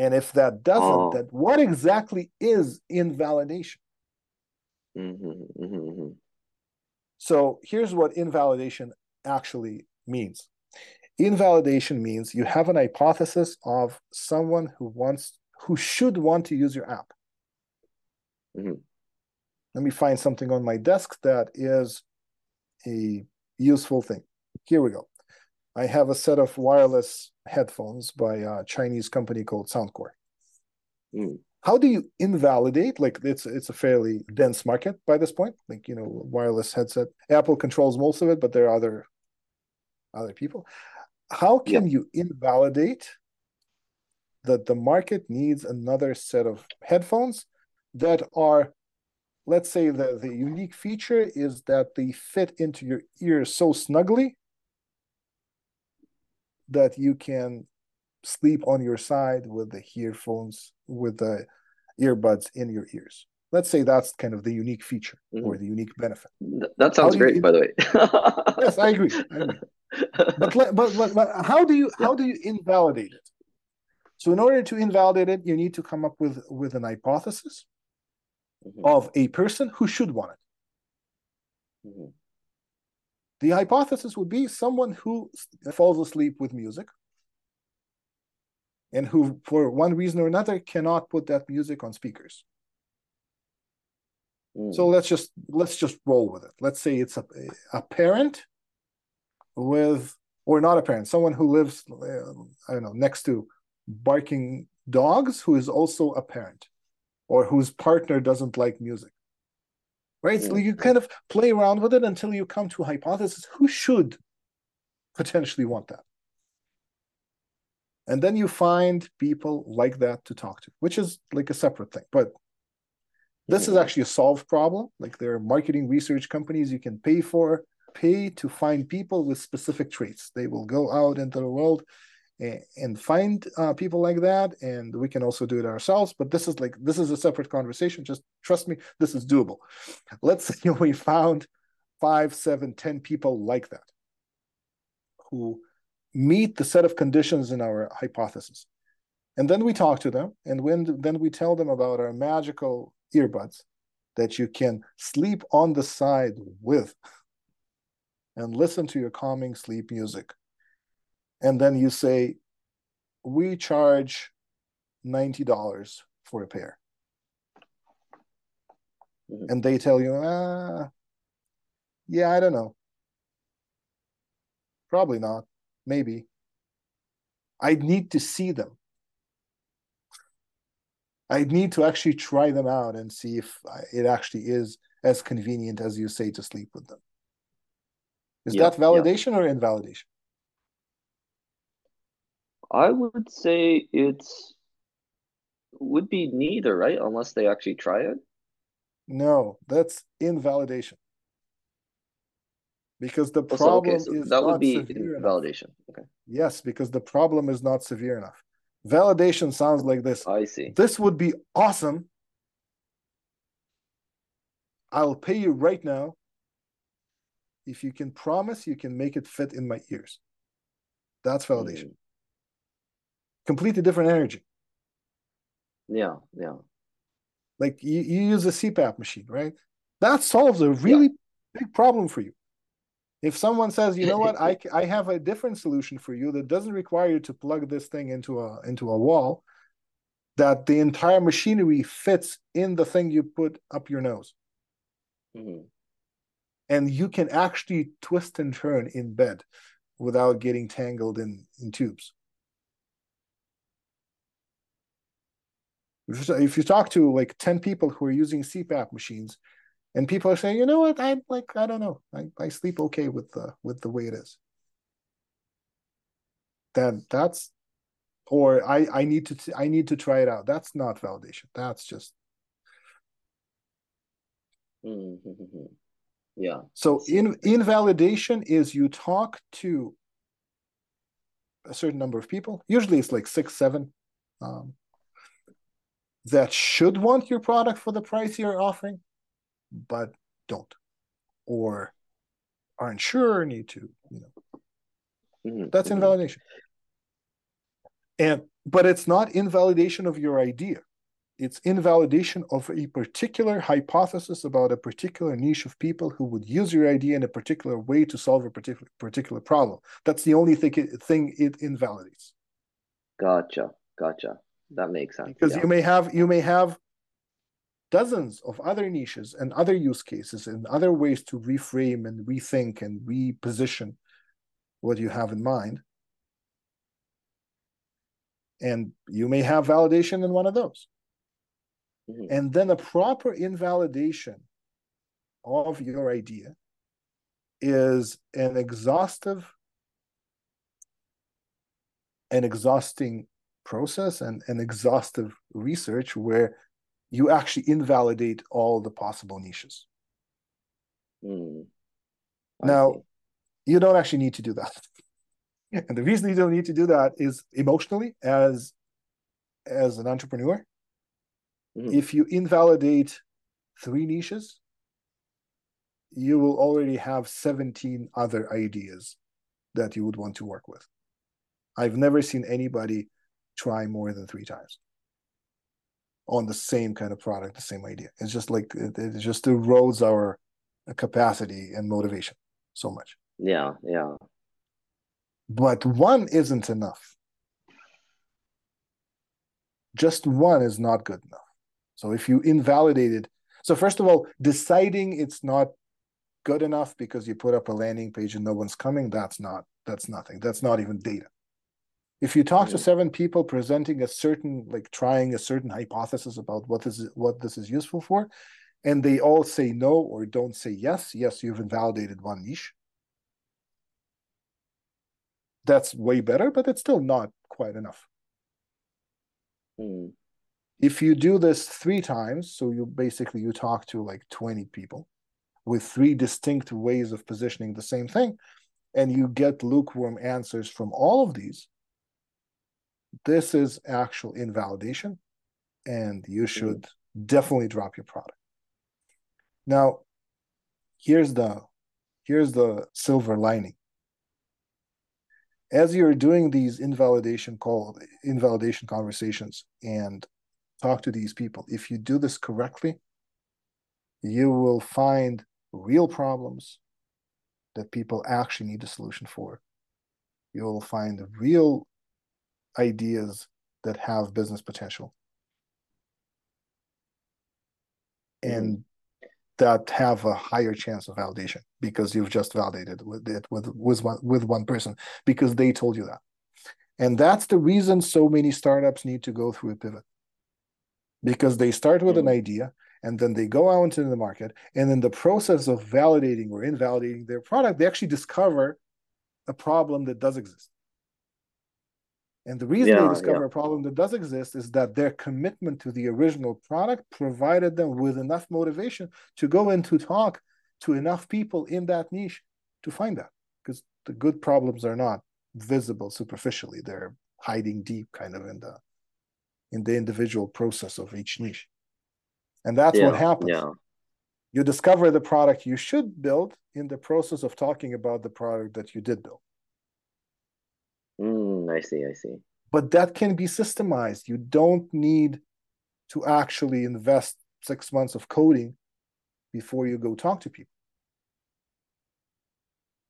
C: And if that doesn't, oh. then what exactly is invalidation? Mm-hmm, mm-hmm, mm-hmm. So here's what invalidation actually means. Invalidation means you have an hypothesis of someone who wants, who should want to use your app. Mm-hmm. Let me find something on my desk that is a useful thing. Here we go. I have a set of wireless headphones by a Chinese company called Soundcore. Mm. How do you invalidate? Like it's it's a fairly dense market by this point. Like you know, wireless headset. Apple controls most of it, but there are other other people. How can yeah. you invalidate that the market needs another set of headphones that are let's say the, the unique feature is that they fit into your ear so snugly that you can sleep on your side with the earphones with the earbuds in your ears let's say that's kind of the unique feature mm-hmm. or the unique benefit
A: that sounds great you, by the way <laughs>
C: yes I agree, I agree. But, but, but but how do you <laughs> how do you invalidate it so in order to invalidate it you need to come up with with an hypothesis mm-hmm. of a person who should want it mm-hmm. The hypothesis would be someone who falls asleep with music and who for one reason or another cannot put that music on speakers. Mm. so let's just let's just roll with it. Let's say it's a, a parent with or not a parent someone who lives uh, i don't know next to barking dogs who is also a parent or whose partner doesn't like music right? So you kind of play around with it until you come to a hypothesis. Who should potentially want that? And then you find people like that to talk to which is like a separate thing. But this is actually a solved problem. Like there are marketing research companies you can pay for pay to find people with specific traits. They will go out into the world and, find uh, people like that and we can also do it ourselves but this is like this is a separate conversation just trust me this is doable let's <laughs> say we found five seven ten people like that who meet the set of conditions in our hypothesis. And then we talk to them, and when then we tell them about our magical earbuds that you can sleep on the side with and listen to your calming sleep music. And then you say, we charge $90 for a pair. Mm-hmm. And they tell you, ah, yeah, I don't know. Probably not maybe. I need to see them. I need to actually try them out and see if it actually is as convenient as you say to sleep with them. Is yeah, that validation yeah. or invalidation?
A: I would say it's would be neither, right? Unless they actually try it.
C: No, that's invalidation because the problem oh, so, okay, so is that would be
A: validation. Okay.
C: Yes, because the problem is not severe enough. Validation sounds like this.
A: I see.
C: This would be awesome. I'll pay you right now if you can promise you can make it fit in my ears. That's validation. Mm. Completely different energy.
A: Yeah, yeah.
C: Like you, you use a CPAP machine, right? That solves a really yeah. big problem for you. If someone says, you know what, I, I have a different solution for you that doesn't require you to plug this thing into a into a wall, that the entire machinery fits in the thing you put up your nose. Mm-hmm. And you can actually twist and turn in bed without getting tangled in, in tubes. If you talk to like 10 people who are using CPAP machines, and people are saying, you know what, I like, I don't know, I, I sleep okay with the with the way it is. Then that's, or I I need to I need to try it out. That's not validation. That's just.
A: Mm-hmm. Yeah.
C: So in invalidation is you talk to a certain number of people. Usually it's like six, seven. Um, that should want your product for the price you're offering but don't or aren't sure need to you know. Mm-hmm. that's mm-hmm. invalidation. And but it's not invalidation of your idea. It's invalidation of a particular hypothesis about a particular niche of people who would use your idea in a particular way to solve a particular particular problem. That's the only thing it, thing it invalidates.
A: Gotcha gotcha that makes sense
C: because yeah. you may have you may have dozens of other niches and other use cases and other ways to reframe and rethink and reposition what you have in mind. And you may have validation in one of those. Mm-hmm. And then a proper invalidation of your idea is an exhaustive an exhausting process and an exhaustive research where you actually invalidate all the possible niches. Mm, now, see. you don't actually need to do that. <laughs> and the reason you don't need to do that is emotionally, as as an entrepreneur, mm-hmm. if you invalidate three niches, you will already have 17 other ideas that you would want to work with. I've never seen anybody try more than three times on the same kind of product, the same idea. It's just like it, it just erodes our capacity and motivation so much.
A: Yeah, yeah.
C: But one isn't enough. just one is not good enough. So if you invalidated, so first of all, deciding it's not good enough because you put up a landing page and no one's coming, that's not that's nothing. That's not even data. If you talk to seven people presenting a certain, like trying a certain hypothesis about what is what this is useful for, and they all say no or don't say yes, yes, you've invalidated one niche. That's way better, but it's still not quite enough.
A: Mm.
C: If you do this three times, so you basically you talk to like 20 people with three distinct ways of positioning the same thing, and you get lukewarm answers from all of these, this is actual invalidation, and you hmm. should mm. definitely drop your product. Now, here's the here's the silver lining. As you're doing these invalidation call invalidation conversations and talk to these people, if you do this correctly, you will find real problems that people actually need a solution for. You'll find real ideas that have business potential. Hmm. And that have a higher chance of validation because you've just validated with it with with one with one person because they told you that. And that's the reason so many startups need to go through a pivot. Because they start with an hmm. idea and then they go out into the market and in the process of validating or invalidating their product they actually discover a problem that does exist and the reason yeah, they discover yeah. a problem that does exist is that their commitment to the original product provided them with enough motivation to go in to talk to enough people in that niche to find that. Because the good problems are not visible superficially; they're hiding deep, kind of in the in the individual process of each niche. And that's yeah, what happens. You discover the product you should build in the process of talking about the product that you did build.
A: Mm, I see, I see.
C: But that can be systemized. You don't need to actually invest six months of coding before you go talk to people.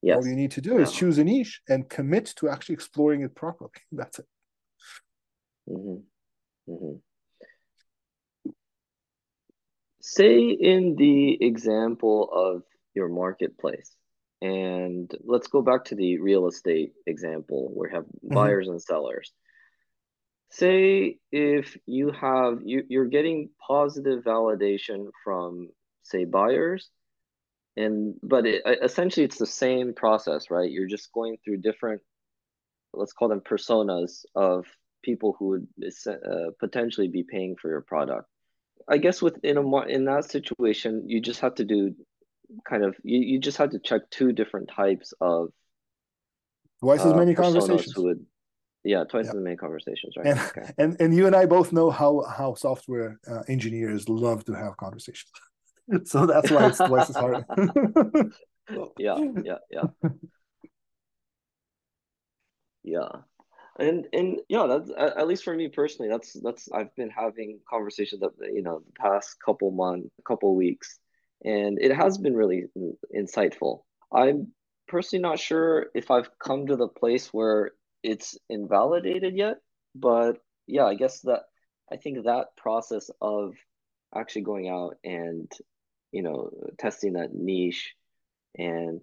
C: Yes. All you need to do yeah. is choose a niche and commit to actually exploring it properly. <laughs> That's it.
A: Mm-hmm. Mm-hmm. Say in the example of your marketplace, and let's go back to the real estate example where we have mm-hmm. buyers and sellers. Say if you have you, you're getting positive validation from say buyers and but it, essentially it's the same process right you're just going through different let's call them personas of people who would uh, potentially be paying for your product i guess within a in that situation you just have to do kind of you, you just had to check two different types of
C: twice uh, as many conversations.
A: would yeah twice yep. as many conversations right?
C: And, okay. and and you and i both know how how software uh, engineers love to have conversations. <laughs> So that's why it's twice as hard. <laughs>
A: Yeah yeah yeah. Yeah. And and yeah that's at least for me personally that's that's i've been having conversations that you know the past couple months couple weeks and it has been really insightful. I'm personally not sure if I've come to the place where it's invalidated yet, but yeah, I guess that I think that process of actually going out and you know testing that niche and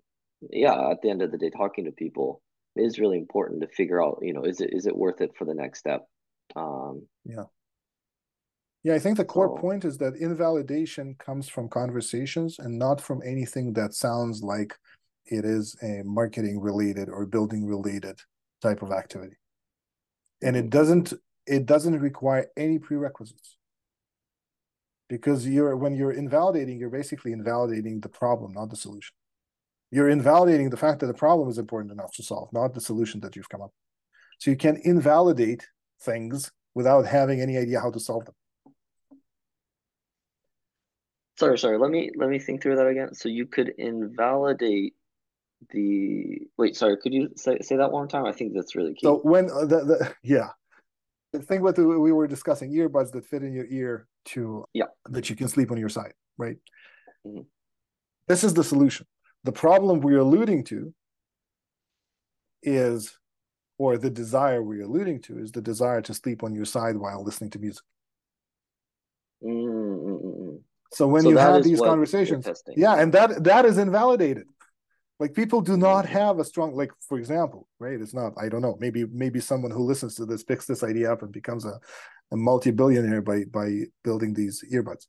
A: yeah, at the end of the day, talking to people is really important to figure out you know is it is it worth it for the next step. Um,
C: yeah. Yeah, I think the core so, point is that invalidation comes from conversations and not from anything that sounds like it is a marketing related or building related type of activity. And it mm-hmm. doesn't it doesn't require any prerequisites. Because you're when you're invalidating, you're basically invalidating the problem, not the solution. You're invalidating the fact that the problem is important enough to solve, not the solution that you've come up. with. So you can invalidate things without having any idea how to solve them.
A: Sorry, sorry. Let me let me think through that again. So you could invalidate the wait. Sorry, could you say say that one more time? I think that's really key.
C: So when uh, the, the yeah, the thing what we were discussing earbuds that fit in your ear to
A: yeah
C: that you can sleep on your side, right? Mm-hmm. This is the solution. The problem we're alluding to is or the desire we're alluding to is the desire to sleep on your side while listening to music.
A: Mm-mm-mm.
C: So when
A: So
C: you have these conversations, yeah, and that that is invalidated. Like people do not
A: Mhm.
C: have a strong like, for example, right? It's not, I don't know, maybe maybe someone who listens to this picks this idea up and becomes a, a multi-billionaire by by building these earbuds.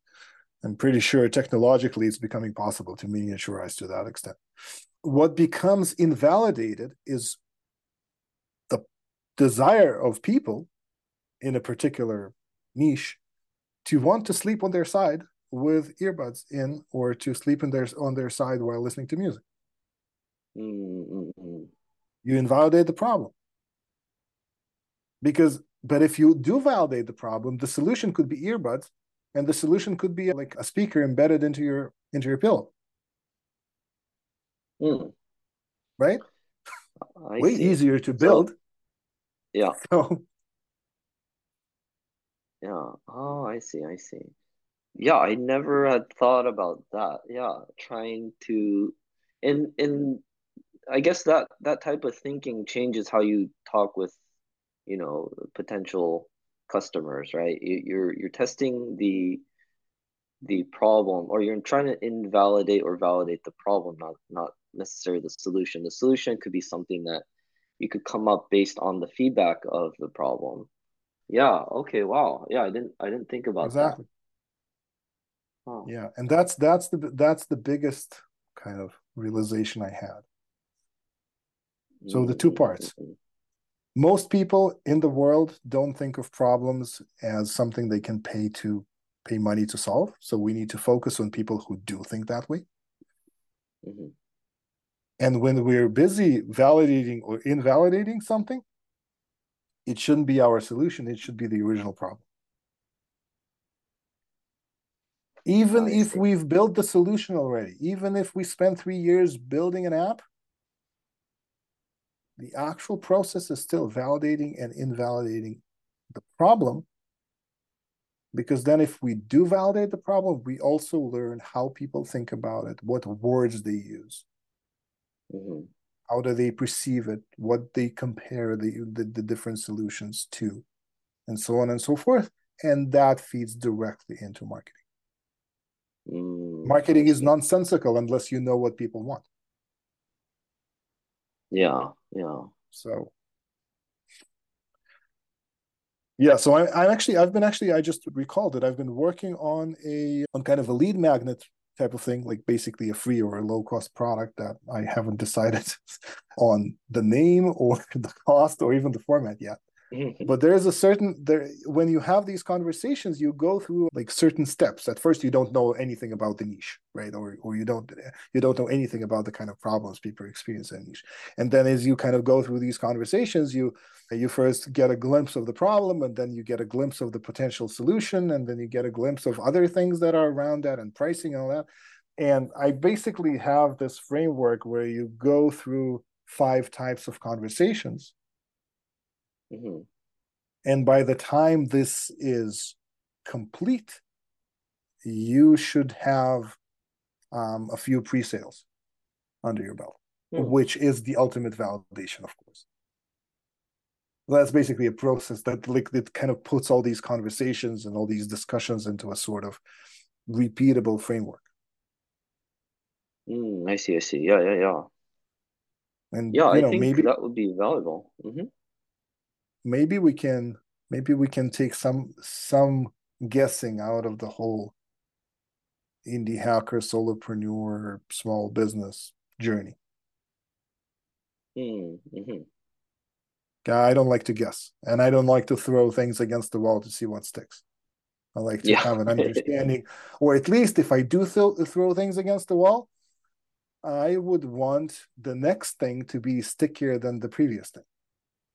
C: I'm pretty sure technologically it's becoming possible to miniaturize to that extent. What becomes invalidated is the desire of people in a particular niche to want to sleep on their side with earbuds in or to sleep in their on their side while listening to music.
A: Mm-mm-mm.
C: You invalidate the problem. Because but if you do validate the problem, the solution could be earbuds and the solution could be like a speaker embedded into your into your pillow,
A: Mm,
C: right?
A: I
C: Way
A: see.
C: easier to build.
A: Yeah, <laughs>
C: So
A: yeah. Oh, I see, I see. Yeah, I never had thought about that. Yeah, trying to, and and I guess that that type of thinking changes how you talk with, you know, potential customers, right? You, you're you're testing the the problem, or you're trying to invalidate or validate the problem, not not necessarily the solution. The solution could be something that you could come up based on the feedback of the problem. Yeah, okay, wow. Yeah, I didn't I didn't think about
C: exactly.
A: that. Huh.
C: Yeah, and that's that's the that's the biggest kind of realization I had. So the two parts.
A: Mm,
C: Most people in the world don't think of problems as something they can pay to pay money to solve. So we need to focus on people who do think that way.
A: mhm.
C: And when we're busy validating or invalidating something, it shouldn't be our solution. It should be the original problem. Even if we've built the solution already, even if we spent three years building an app, the actual process is still validating and invalidating the problem. Because then, if we do validate the problem, we also learn how people think about it, what words they use,
A: Mhm.
C: how do they perceive it, what they compare the, the, the different solutions to, and so on and so forth. And that feeds directly into marketing.
A: Mm,
C: Marketing is nonsensical unless you know what people want.
A: Yeah, yeah.
C: So yeah, so I, I'm actually I've been actually I just recalled that I've been working on a on kind of a lead magnet type of thing, like basically a free or a low cost product that I haven't decided <laughs> on the name or <laughs> the cost or even the format yet. Mm-hmm. But there is a certain there when you have these conversations, you go through like certain steps. At first, you don't know anything about the niche, right? Or or you don't you don't know anything about the kind of problems people experience in niche. And then as you kind of go through these conversations, you you first get a glimpse of the problem, and then you get a glimpse of the potential solution, and then you get a glimpse of other things that are around that and pricing and all that. And I basically have this framework where you go through five types of conversations
A: Mhm.
C: and by the time this is complete, you should have um, a few pre-sales under your belt,
A: Hmm.
C: which is the ultimate validation, of course. That's basically a process that like that kind of puts all these conversations and all these discussions into a sort of repeatable framework.
A: Mm, I see, I see. Yeah, yeah, yeah.
C: And
A: Yeah, I
C: know,
A: think
C: maybe
A: that would be valuable. hmm
C: maybe we can maybe we can take some some guessing out of the whole indie hacker solopreneur small business journey
A: Mm-hmm.
C: i don't like to guess and i don't like to throw things against the wall to see what sticks i like to
A: Yeah.
C: have an <laughs> understanding or at least if i do throw, throw things against the wall i would want the next thing to be stickier than the previous thing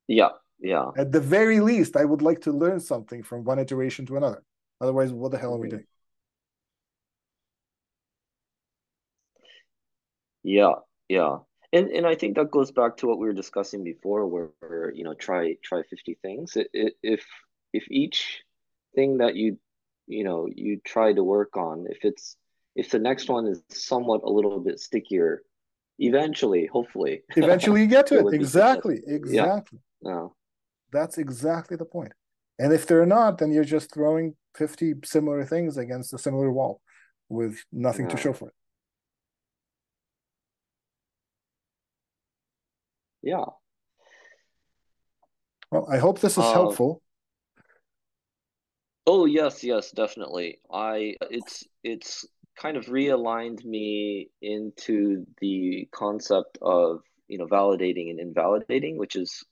A: Yeah, yeah.
C: at the very least i would like to learn something from one iteration to another otherwise what the hell are we
A: Mhm.
C: doing
A: Yeah, yeah. And and I think that goes back to what we were discussing before, where, where, you know, try try 50 things. If if each thing that you you know you try to work on, if it's if the next one is somewhat a little bit stickier, eventually, hopefully, <laughs>
C: eventually you get to
A: it
C: it exactly
A: successful. Yeah, No.
C: That's exactly the point. And if they're not, then you're just throwing 50 similar things against a similar wall with nothing to show for it.
A: Yeah.
C: Well, I hope this is uh, helpful.
A: Oh yes, yes, definitely. I it's it's kind of realigned me into the concept of you know validating and invalidating, which is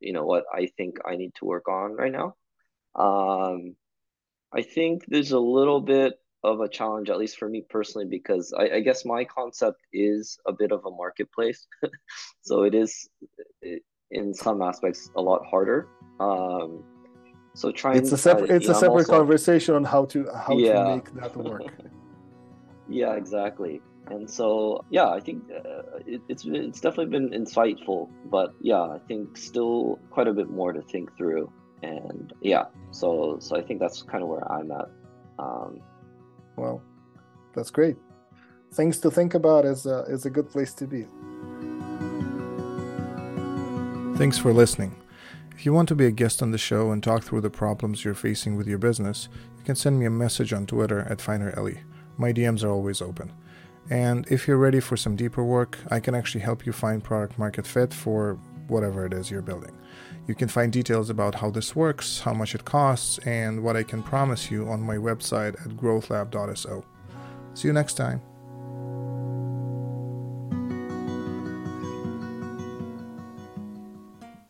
A: you know what I think I need to work on right now. Um, I think there's a little bit of a challenge, at least for me personally, because I, I guess my concept is a bit of a marketplace, <laughs> so it is in some aspects a lot harder. Um, so trying
C: it's a separate it's a separate also, conversation on how to how yeah. to make that work. <laughs>
A: yeah, exactly. And so yeah, I think uh, it, it's it's definitely been insightful, but yeah, I think still quite a bit more to think through. And yeah, so so I think that's kind of where I'm at. Um,
C: well, that's great. Things to think about is a, is a good place to be.
B: Thanks for listening. If you want to be a guest on the show and talk through the problems you're facing with your business, you can send me a message on Twitter at FinerEli. My DMs are always open. And if you're ready for some deeper work, I can actually help you find product market fit for whatever it is you're building. You can find details about how this works, how much it costs, and what I can promise you on my website at growthlab.so. See you next time.